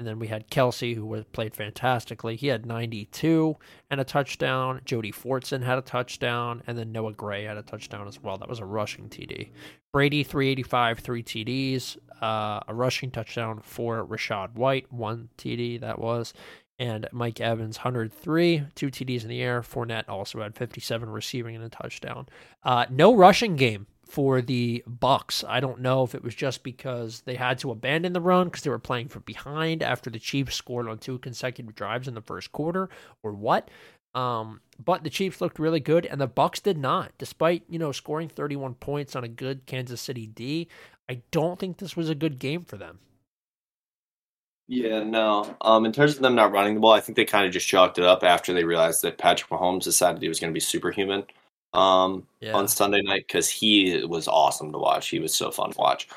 And then we had Kelce, who played fantastically. He had 92 and a touchdown. Jody Fortson had a touchdown. And then Noah Gray had a touchdown as well. That was a rushing TD. Brady 385, three TDs, uh, a rushing touchdown for Rachaad White, one TD that was, and Mike Evans 103, two TDs in the air. Fournette also had 57 receiving and a touchdown. Uh, no rushing game for the Bucks. I don't know if it was just because they had to abandon the run because they were playing from behind after the Chiefs scored on two consecutive drives in the first quarter, or what. Um, but the Chiefs looked really good, and the Bucks did not. Despite you know scoring 31 points on a good Kansas City D, I don't think this was a good game for them. Yeah, no. Um, in terms of them not running the ball, I think they kind of just chalked it up after they realized that Patrick Mahomes decided he was going to be superhuman. um, Yeah. on Sunday night because he was awesome to watch. He was so fun to watch.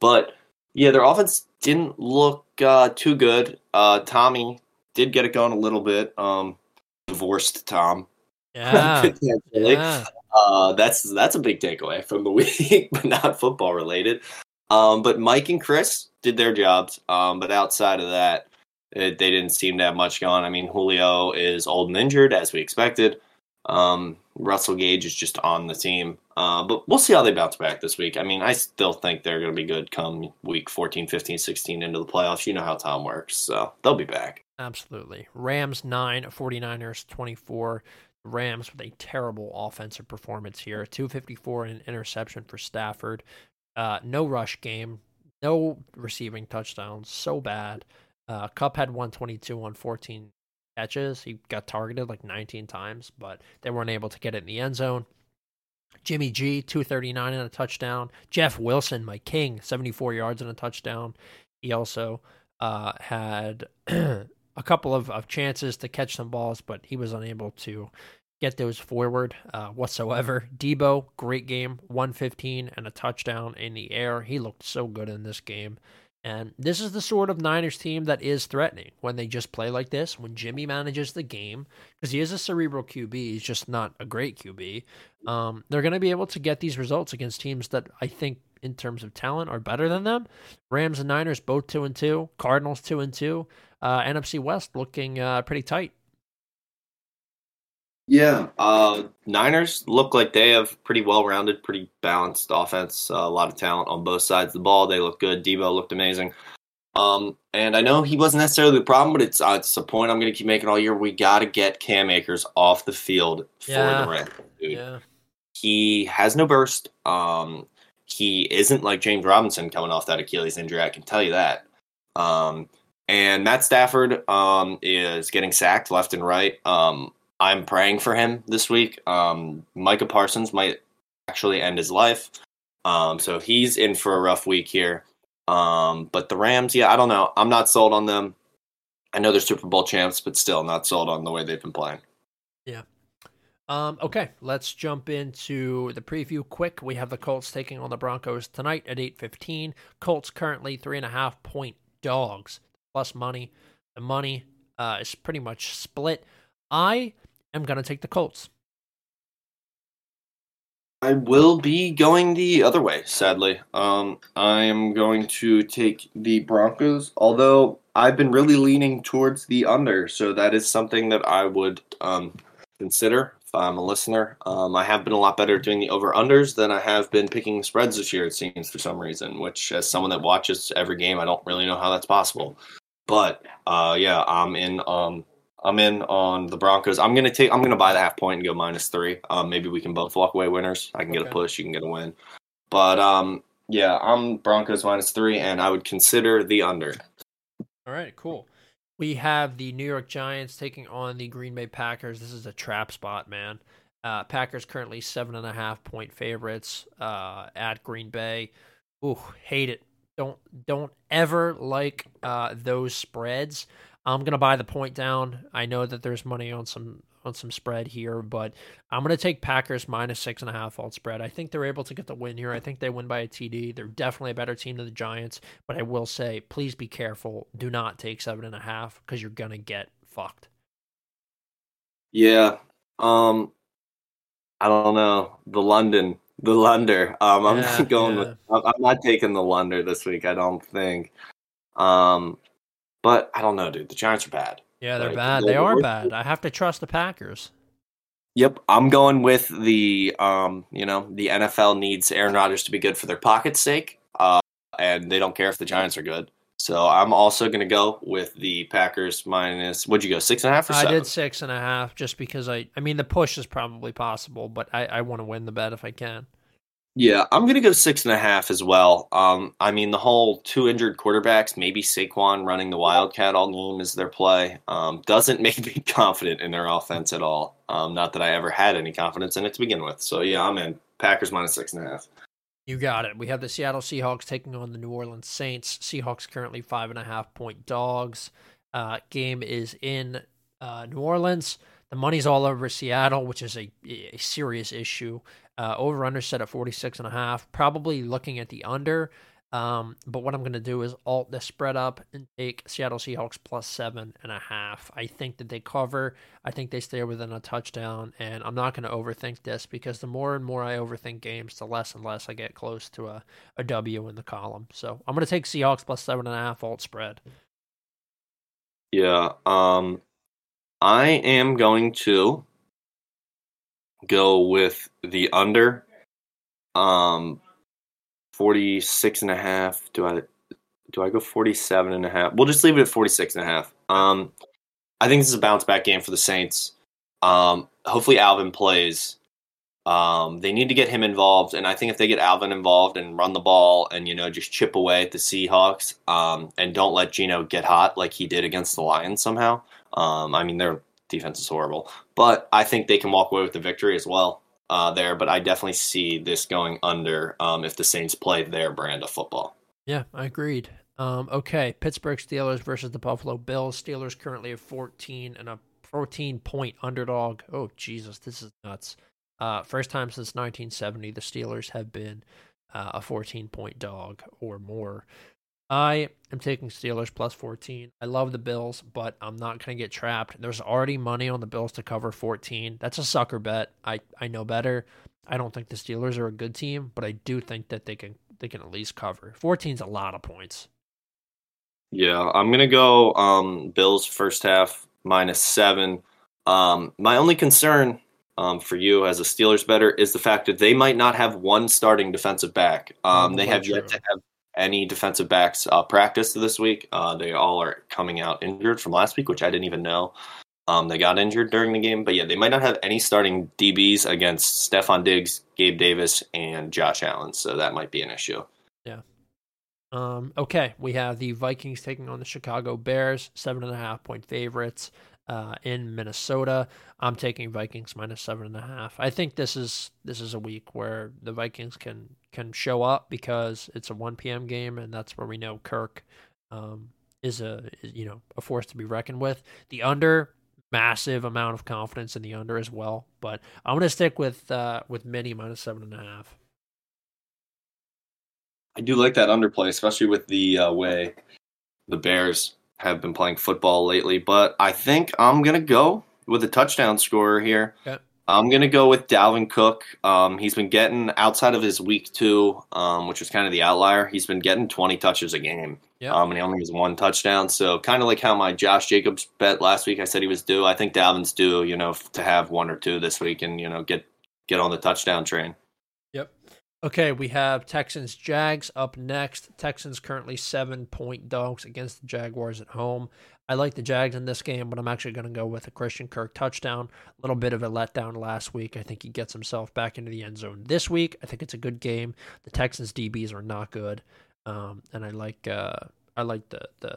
But yeah, their offense didn't look uh, too good. Uh, Tommy did get it going a little bit. Um, divorced Tom. Yeah. <laughs> yeah. Uh, that's that's a big takeaway from the <laughs> week, but not football related. Um, but Mike and Chris did their jobs. Um, but outside of that, it, they didn't seem to have much going. I mean, Julio is old and injured, as we expected. Um, Russell Gage is just on the team. Uh, but we'll see how they bounce back this week. I mean, I still think they're going to be good come week 14, 15, 16 into the playoffs. You know how Tom works. So they'll be back. Absolutely. Rams 9, 49ers 24. Rams with a terrible offensive performance here. 254 and an interception for Stafford. Uh, no rush game. No receiving touchdowns. So bad. Uh, Kupp had 122 on 14 catches. He got targeted like 19 times, but they weren't able to get it in the end zone. Jimmy G, 239 and a touchdown. Jeff Wilson, my king, 74 yards and a touchdown. He also uh, had <clears throat> a couple of, of chances to catch some balls, but he was unable to get those forward uh, whatsoever. Deebo, great game, 115 and a touchdown in the air. He looked so good in this game. And this is the sort of Niners team that is threatening when they just play like this. When Jimmy manages the game, because he is a cerebral QB, he's just not a great QB. Um, they're going to be able to get these results against teams that I think, in terms of talent, are better than them. Rams and Niners both two and two. Cardinals two and two. Uh, NFC West looking uh, pretty tight. Yeah, uh, Niners look like they have pretty well-rounded, pretty balanced offense. Uh, a lot of talent on both sides of the ball. They look good. Deebo looked amazing. Um, and I know he wasn't necessarily the problem, but it's uh, it's a point I'm going to keep making all year. We got to get Cam Akers off the field for Yeah. the Rams. Dude. Yeah. He has no burst. Um, he isn't like James Robinson coming off that Achilles injury. I can tell you that. Um, and Matt Stafford um, is getting sacked left and right. Um, I'm praying for him this week. Um, Micah Parsons might actually end his life. Um, so he's in for a rough week here. Um, but the Rams, yeah, I don't know. I'm not sold on them. I know they're Super Bowl champs, but still not sold on the way they've been playing. Yeah. Um, okay, let's jump into the preview quick. We have the Colts taking on the Broncos tonight at 8.15. Colts currently three and a half point dogs plus money. The money uh, is pretty much split. I am going to take the Colts. I will be going the other way, sadly. Um, I am going to take the Broncos, although I've been really leaning towards the under, so that is something that I would um, consider if I'm a listener. Um, I have been a lot better doing the over unders than I have been picking spreads this year, it seems, for some reason, which, as someone that watches every game, I don't really know how that's possible. But uh, yeah, I'm in. I'm in on the Broncos. I'm gonna take. I'm gonna buy the half point and go minus three. Um, maybe we can both walk away winners. I can get a push. You can get a win. But um, yeah, I'm Broncos minus three, and I would consider the under. All right, cool. We have the New York Giants taking on the Green Bay Packers. This is a trap spot, man. Uh, Packers currently seven and a half point favorites uh, at Green Bay. Ooh, hate it. Don't don't ever like uh, those spreads. I'm gonna buy the point down. I know that there's money on some on some spread here, but I'm gonna take Packers minus six and a half alt spread. I think they're able to get the win here. I think they win by a TD. They're definitely a better team than the Giants, but I will say, please be careful. Do not take seven and a half because you're gonna get fucked. Yeah. Um, I don't know the London, the Lunder. Um, I'm Yeah, <laughs> going yeah. with. I'm I'm not taking the Lunder this week. I don't think. Um, but I don't know, dude. The Giants are bad. Yeah, they're Like, bad. They are bad. I have to trust the Packers. Yep, I'm going with the um, you know, the NFL needs Aaron Rodgers to be good for their pocket's sake, uh, and they don't care if the Giants are good. So I'm also going to go with the Packers minus. What'd you go? Six and a half or I did six and a half just because I. I mean, the push is probably possible, but I, I want to win the bet if I can. Yeah, I'm going to go six and a half as well. Um, I mean, the whole two injured quarterbacks, maybe Saquon running the Wildcat all game is their play, um, doesn't <laughs> make me confident in their offense at all. Um, not that I ever had any confidence in it to begin with. So yeah, I'm in Packers minus six and a half. You got it. We have the Seattle Seahawks taking on the New Orleans Saints. Seahawks currently five and a half point dogs. Uh, game is in uh, New Orleans. The money's all over Seattle, which is a, a serious issue. Uh, over under set at 46 and a half. Probably looking at the under. Um, but what I'm going to do is alt the spread up and take Seattle Seahawks plus seven and a half. I think that they cover. I think they stay within a touchdown, and I'm not going to overthink this because the more and more I overthink games, the less and less I get close to a, a W in the column. So I'm going to take Seahawks plus seven and a half alt spread. Yeah. Um, I am going to go with the under. Um, 46 and a half. Do I do I go 47 and a half? We'll just leave it at 46 and a half. Um, I think this is a bounce back game for the Saints. Um, hopefully Alvin plays. Um, they need to get him involved, and I think if they get Alvin involved and run the ball and you know just chip away at the Seahawks, um, and don't let Geno get hot like he did against the Lions somehow. Um, I mean their defense is horrible, but I think they can walk away with the victory as well uh, there, but I definitely see this going under um, if the Saints play their brand of football. Yeah, I agreed. Um, okay, Pittsburgh Steelers versus the Buffalo Bills. Steelers currently have 14 and a 14 point underdog. Oh, Jesus, this is nuts. Uh, first time since 1970, the Steelers have been uh, a 14 point dog or more. I am taking Steelers plus 14. I love the Bills, but I'm not going to get trapped. There's already money on the Bills to cover 14. That's a sucker bet. I, I know better. I don't think the Steelers are a good team, but I do think that they can they can at least cover. 14's a lot of points. Yeah, I'm going to go um, Bills first half minus 7. Um, my only concern um, for you as a Steelers better is the fact that they might not have one starting defensive back. Um, they have true. yet to have any defensive backs uh, practice this week. Uh, they all are coming out injured from last week, which I didn't even know. Um, they got injured during the game, but yeah, they might not have any starting DBs against Stefon Diggs, Gabe Davis, and Josh Allen, so that might be an issue. Yeah. Um, okay, we have the Vikings taking on the Chicago Bears, seven and a half point favorites uh, in Minnesota. I'm taking Vikings minus seven and a half. I think this is this is a week where the Vikings can can show up because it's a 1 p.m. game, and that's where we know Kirk um, is a is, you know a force to be reckoned with. The under massive amount of confidence in the under as well, but I'm gonna stick with uh, with mini minus seven and a half. I do like that underplay, especially with the uh, way the Bears have been playing football lately, but I think I'm gonna go with a touchdown scorer here. Okay. I'm gonna go with Dalvin Cook. Um, he's been getting outside of his week two, um, which was kind of the outlier. He's been getting 20 touches a game, yep. um, and he only has one touchdown. So kind of like how my Josh Jacobs bet last week, I said he was due. I think Dalvin's due, you know, to have one or two this week, and you know, get get on the touchdown train. Okay, we have Texans Jags up next. Texans currently seven point dogs against the Jaguars at home. I like the Jags in this game, but I'm actually going to go with a Christian Kirk touchdown. A little bit of a letdown last week. I think he gets himself back into the end zone this week. I think it's a good game. The Texans DBs are not good, um, and I like uh, I like the the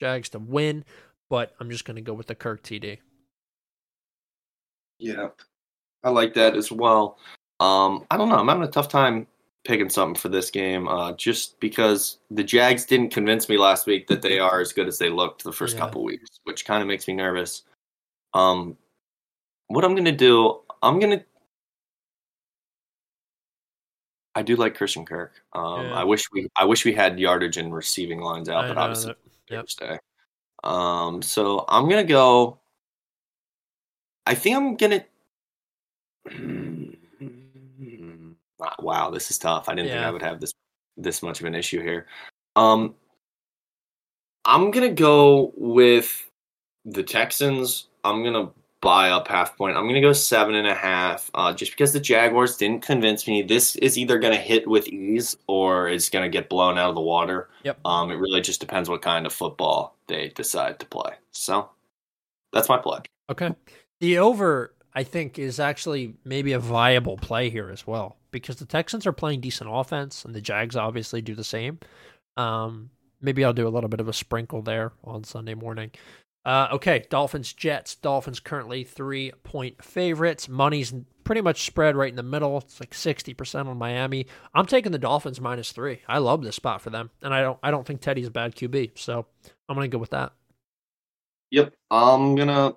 Jags to win, but I'm just going to go with the Kirk TD. Yeah, I like that as well. Um, I don't know. I'm having a tough time picking something for this game, uh, just because the Jags didn't convince me last week that they are as good as they looked the first yeah. couple weeks, which kind of makes me nervous. Um, what I'm gonna do, I'm gonna. I do like Christian Kirk. Um, yeah. I wish we, I wish we had yardage and receiving lines out, I but obviously yep. Thursday. Um, so I'm gonna go. I think I'm gonna. Wow, this is tough. I didn't yeah. think I would have this this much of an issue here. Um, I'm gonna go with the Texans. I'm gonna buy up half point. I'm gonna go seven and a half, uh, just because the Jaguars didn't convince me. This is either gonna hit with ease or it's gonna get blown out of the water. Yep. Um, it really just depends what kind of football they decide to play. So that's my play. Okay. The over, I think, is actually maybe a viable play here as well because the Texans are playing decent offense and the Jags obviously do the same. Um, maybe I'll do a little bit of a sprinkle there on Sunday morning. Uh, okay, Dolphins Jets. Dolphins currently three point favorites. Money's pretty much spread right in the middle. It's like sixty percent on Miami. I'm taking the Dolphins minus three. I love this spot for them, and I don't I don't think Teddy's a bad QB, so I'm gonna go with that. Yep, I'm gonna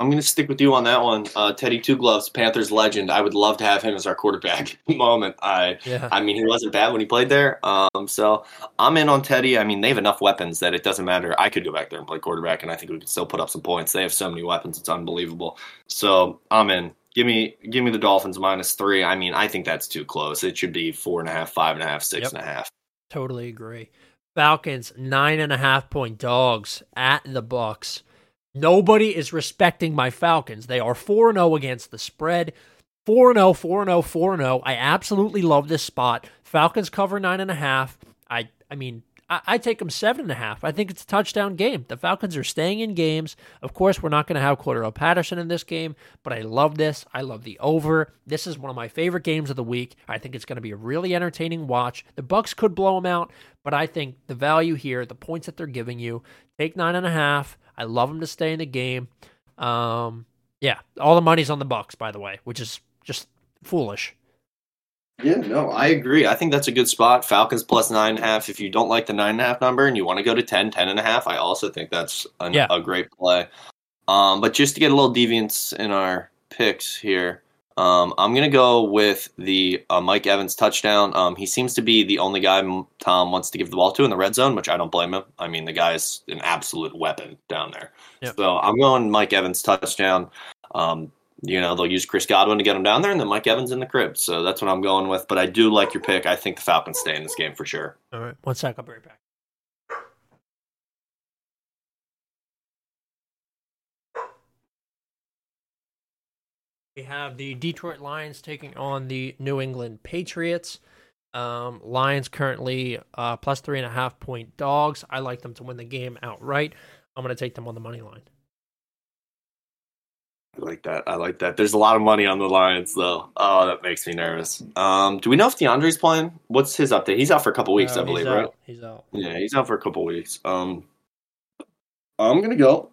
I'm going to stick with you on that one. Uh, Teddy Two Gloves, Panthers legend. I would love to have him as our quarterback. <laughs> moment, I, Yeah. I mean, he wasn't bad when he played there. Um, so I'm in on Teddy. I mean, they have enough weapons that it doesn't matter. I could go back there and play quarterback, and I think we could still put up some points. They have so many weapons; it's unbelievable. So I'm in. Give me, give me the Dolphins minus three. I mean, I think that's too close. It should be four and a half, five and a half, six Yep. and a half. Totally agree. Falcons nine and a half point dogs at the Bucks. Nobody is respecting my Falcons. They are 4 0 against the spread. 4 0, 4 0, 4 0. I absolutely love this spot. Falcons cover 9.5. I I mean, I, I take them 7.5. I think it's a touchdown game. The Falcons are staying in games. Of course, we're not going to have Cordarrelle Patterson in this game, but I love this. I love the over. This is one of my favorite games of the week. I think it's going to be a really entertaining watch. The Bucks could blow them out, but I think the value here, the points that they're giving you, take 9.5. I love them to stay in the game. Um, yeah, all the money's on the Bucks, by the way, which is just foolish. Yeah, no, I agree. I think that's a good spot. Falcons plus nine and a half. If you don't like the nine and a half number and you want to go to 10, 10 and a half, I also think that's an, Yeah. a great play. Um, but just to get a little deviance in our picks here, um, I'm going to go with the uh, Mike Evans touchdown. Um, he seems to be the only guy Tom wants to give the ball to in the red zone, which I don't blame him. I mean, the guy's an absolute weapon down there. Yep. So I'm going Mike Evans touchdown. Um, you know, they'll use Chris Godwin to get him down there, and then Mike Evans in the crib. So that's what I'm going with. But I do like your pick. I think the Falcons stay in this game for sure. All right, one sec. I'll be right back. We have the Detroit Lions taking on the New England Patriots. Um, Lions currently uh, plus three and a half point dogs. I like them to win the game outright. I'm going to take them on the money line. I like that. I like that. There's a lot of money on the Lions, though. Oh, that makes me nervous. Um, do we know if DeAndre's playing? What's his update? He's out for a couple weeks, No, I believe, right? He's out. Yeah, he's out for a couple weeks. Um, I'm gonna go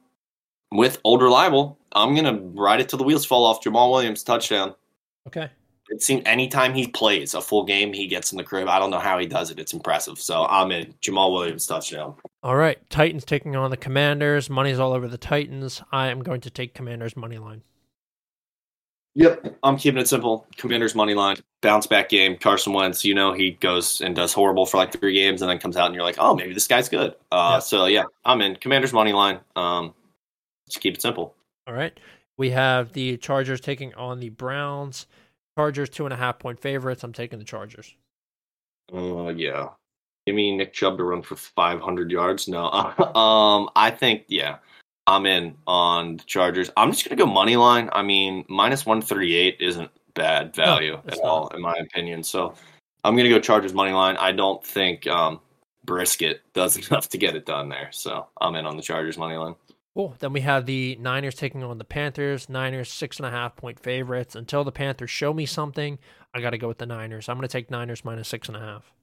with old reliable. I'm gonna ride it till the wheels fall off. Jamaal Williams touchdown. Okay. It seems anytime he plays a full game, he gets in the crib. I don't know how he does it. It's impressive. So I'm in Jamaal Williams touchdown. All right. Titans taking on the Commanders. Money's all over the Titans. I am going to take Commanders money line. Yep, I'm keeping it simple. Commanders money line, bounce back game. Carson Wentz, you know, he goes and does horrible for like three games, and then comes out and you're like, oh, maybe this guy's good. Uh, Yeah. So yeah, I'm in Commanders money line. Um, just keep it simple. All right. We have the Chargers taking on the Browns. Chargers two and a half point favorites. I'm taking the Chargers. Uh, yeah. Give me Nick Chubb to run for 500 yards. No, <laughs> um, I think yeah, I'm in on the Chargers. I'm just gonna go money line. I mean, minus 138 isn't bad value it's at not. all, in my opinion. So I'm gonna go Chargers money line. I don't think um, Brisket does <laughs> enough to get it done there. So I'm in on the Chargers money line. Cool. Then we have the Niners taking on the Panthers. Niners six and a half point favorites. Until the Panthers show me something, I got to go with the Niners. I'm going to take Niners minus six and a half.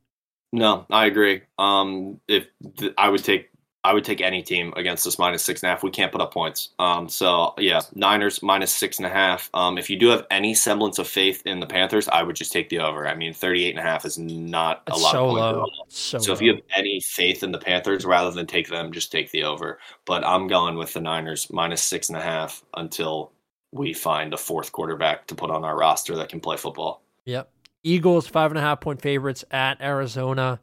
No, I agree. Um, if th- I would take, I would take any team against this minus six and a half. We can't put up points. Um, so yeah, Niners minus six and a half. Um, if you do have any semblance of faith in the Panthers, I would just take the over. I mean, 38 and a half is not a It's lot so low. So, So if you have any faith in the Panthers, rather than take them, just take the over. But I'm going with the Niners minus six and a half until we find a fourth quarterback to put on our roster that can play football. Yep. Eagles five and a half point favorites at Arizona.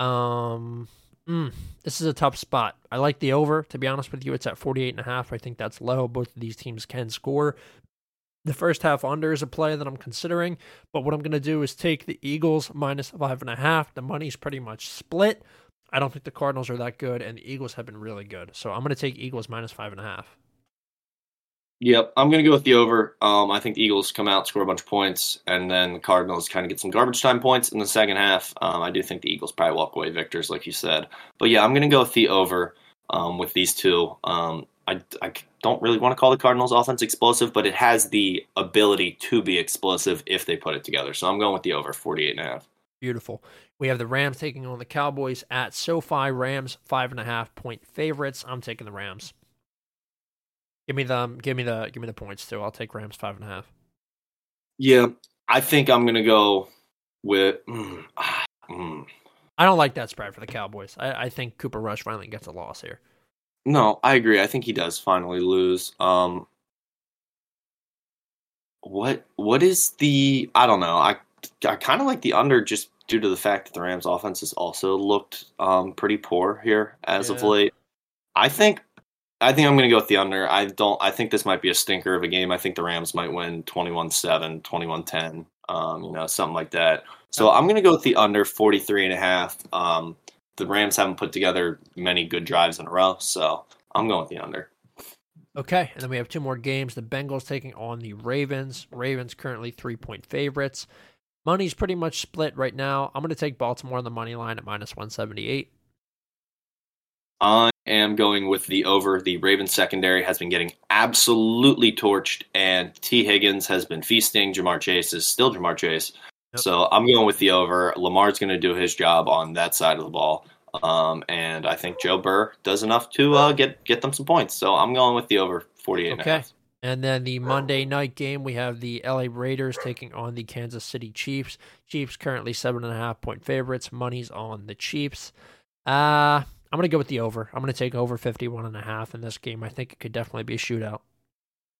Um, mm, this is a tough spot. I like the over. To be honest with you, it's at 48 and a half. I think that's low. Both of these teams can score. The first half under is a play that I'm considering, but what I'm going to do is take the Eagles minus five and a half. The money's pretty much split. I don't think the Cardinals are that good, and the Eagles have been really good. So I'm going to take Eagles minus five and a half. Yep, I'm going to go with the over. Um, I think the Eagles come out, score a bunch of points, and then the Cardinals kind of get some garbage time points in the second half. Um, I do think the Eagles probably walk away victors, like you said. But yeah, I'm going to go with the over um, with these two. Um, I, I don't really want to call the Cardinals offense explosive, but it has the ability to be explosive if they put it together. So I'm going with the over 48 and a half. Beautiful. We have the Rams taking on the Cowboys at SoFi. Rams five and a half point favorites. I'm taking the Rams. Give me the give me the give me the points too. I'll take Rams five and a half. Yeah, I think I'm going to go with. Mm, ah, mm. I don't like that spread for the Cowboys. I, I think Cooper Rush finally gets a loss here. No, I agree. I think he does finally lose. Um, what what is the I don't know. I I kind of like the under just due to the fact that the Rams offense has also looked um, pretty poor here as yeah. of late. I think I think I'm going to go with the under. I don't I think this might be a stinker of a game. I think the Rams might win 21-7, 21-10, um, you know, something like that. So I'm going to go with the under 43 and a half. Um, the Rams haven't put together many good drives in a row, so I'm going with the under. Okay, and then we have two more games. The Bengals taking on the Ravens. Ravens currently three point favorites. Money's pretty much split right now. I'm going to take Baltimore on the money line at minus 178. I am going with the over. The Ravens secondary has been getting absolutely torched, and T. Higgins has been feasting. Ja'Marr Chase is still Ja'Marr Chase. Yep. So I'm going with the over. Lamar's going to do his job on that side of the ball. Um, and I think Joe Burr does enough to uh, get get them some points. So I'm going with the over 48. Okay. And then the Monday night game, we have the LA Raiders taking on the Kansas City Chiefs. Chiefs currently seven and a half point favorites. Money's on the Chiefs. Uh, I'm going to go with the over. I'm going to take over 51 and a half in this game. I think it could definitely be a shootout.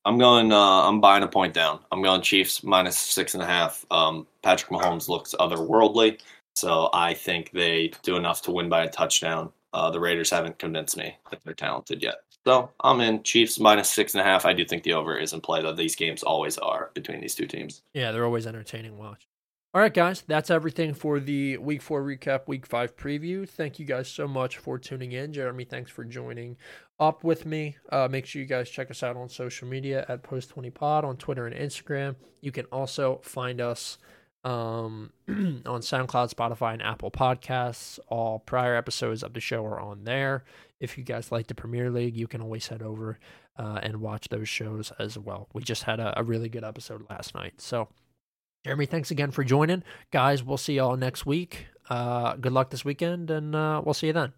I'm going. Uh, I'm buying a point down. I'm going Chiefs minus six and a half. Um, Patrick Mahomes looks otherworldly, so I think they do enough to win by a touchdown. Uh, the Raiders haven't convinced me that they're talented yet. So I'm in Chiefs minus six and a half. I do think the over is in play, though these games always are between these two teams. Yeah, they're always entertaining watch. All right, guys, that's everything for the week four recap, week five preview. Thank you guys so much for tuning in. Jeremy, thanks for joining up with me. Uh, make sure you guys check us out on social media at Post20Pod on Twitter and Instagram. You can also find us um, <clears throat> on SoundCloud, Spotify, and Apple Podcasts. All prior episodes of the show are on there. If you guys like the Premier League, you can always head over uh, and watch those shows as well. We just had a, a really good episode last night. So, Jeremy, thanks again for joining. Guys, we'll see y'all next week. Uh, good luck this weekend, and uh, we'll see you then.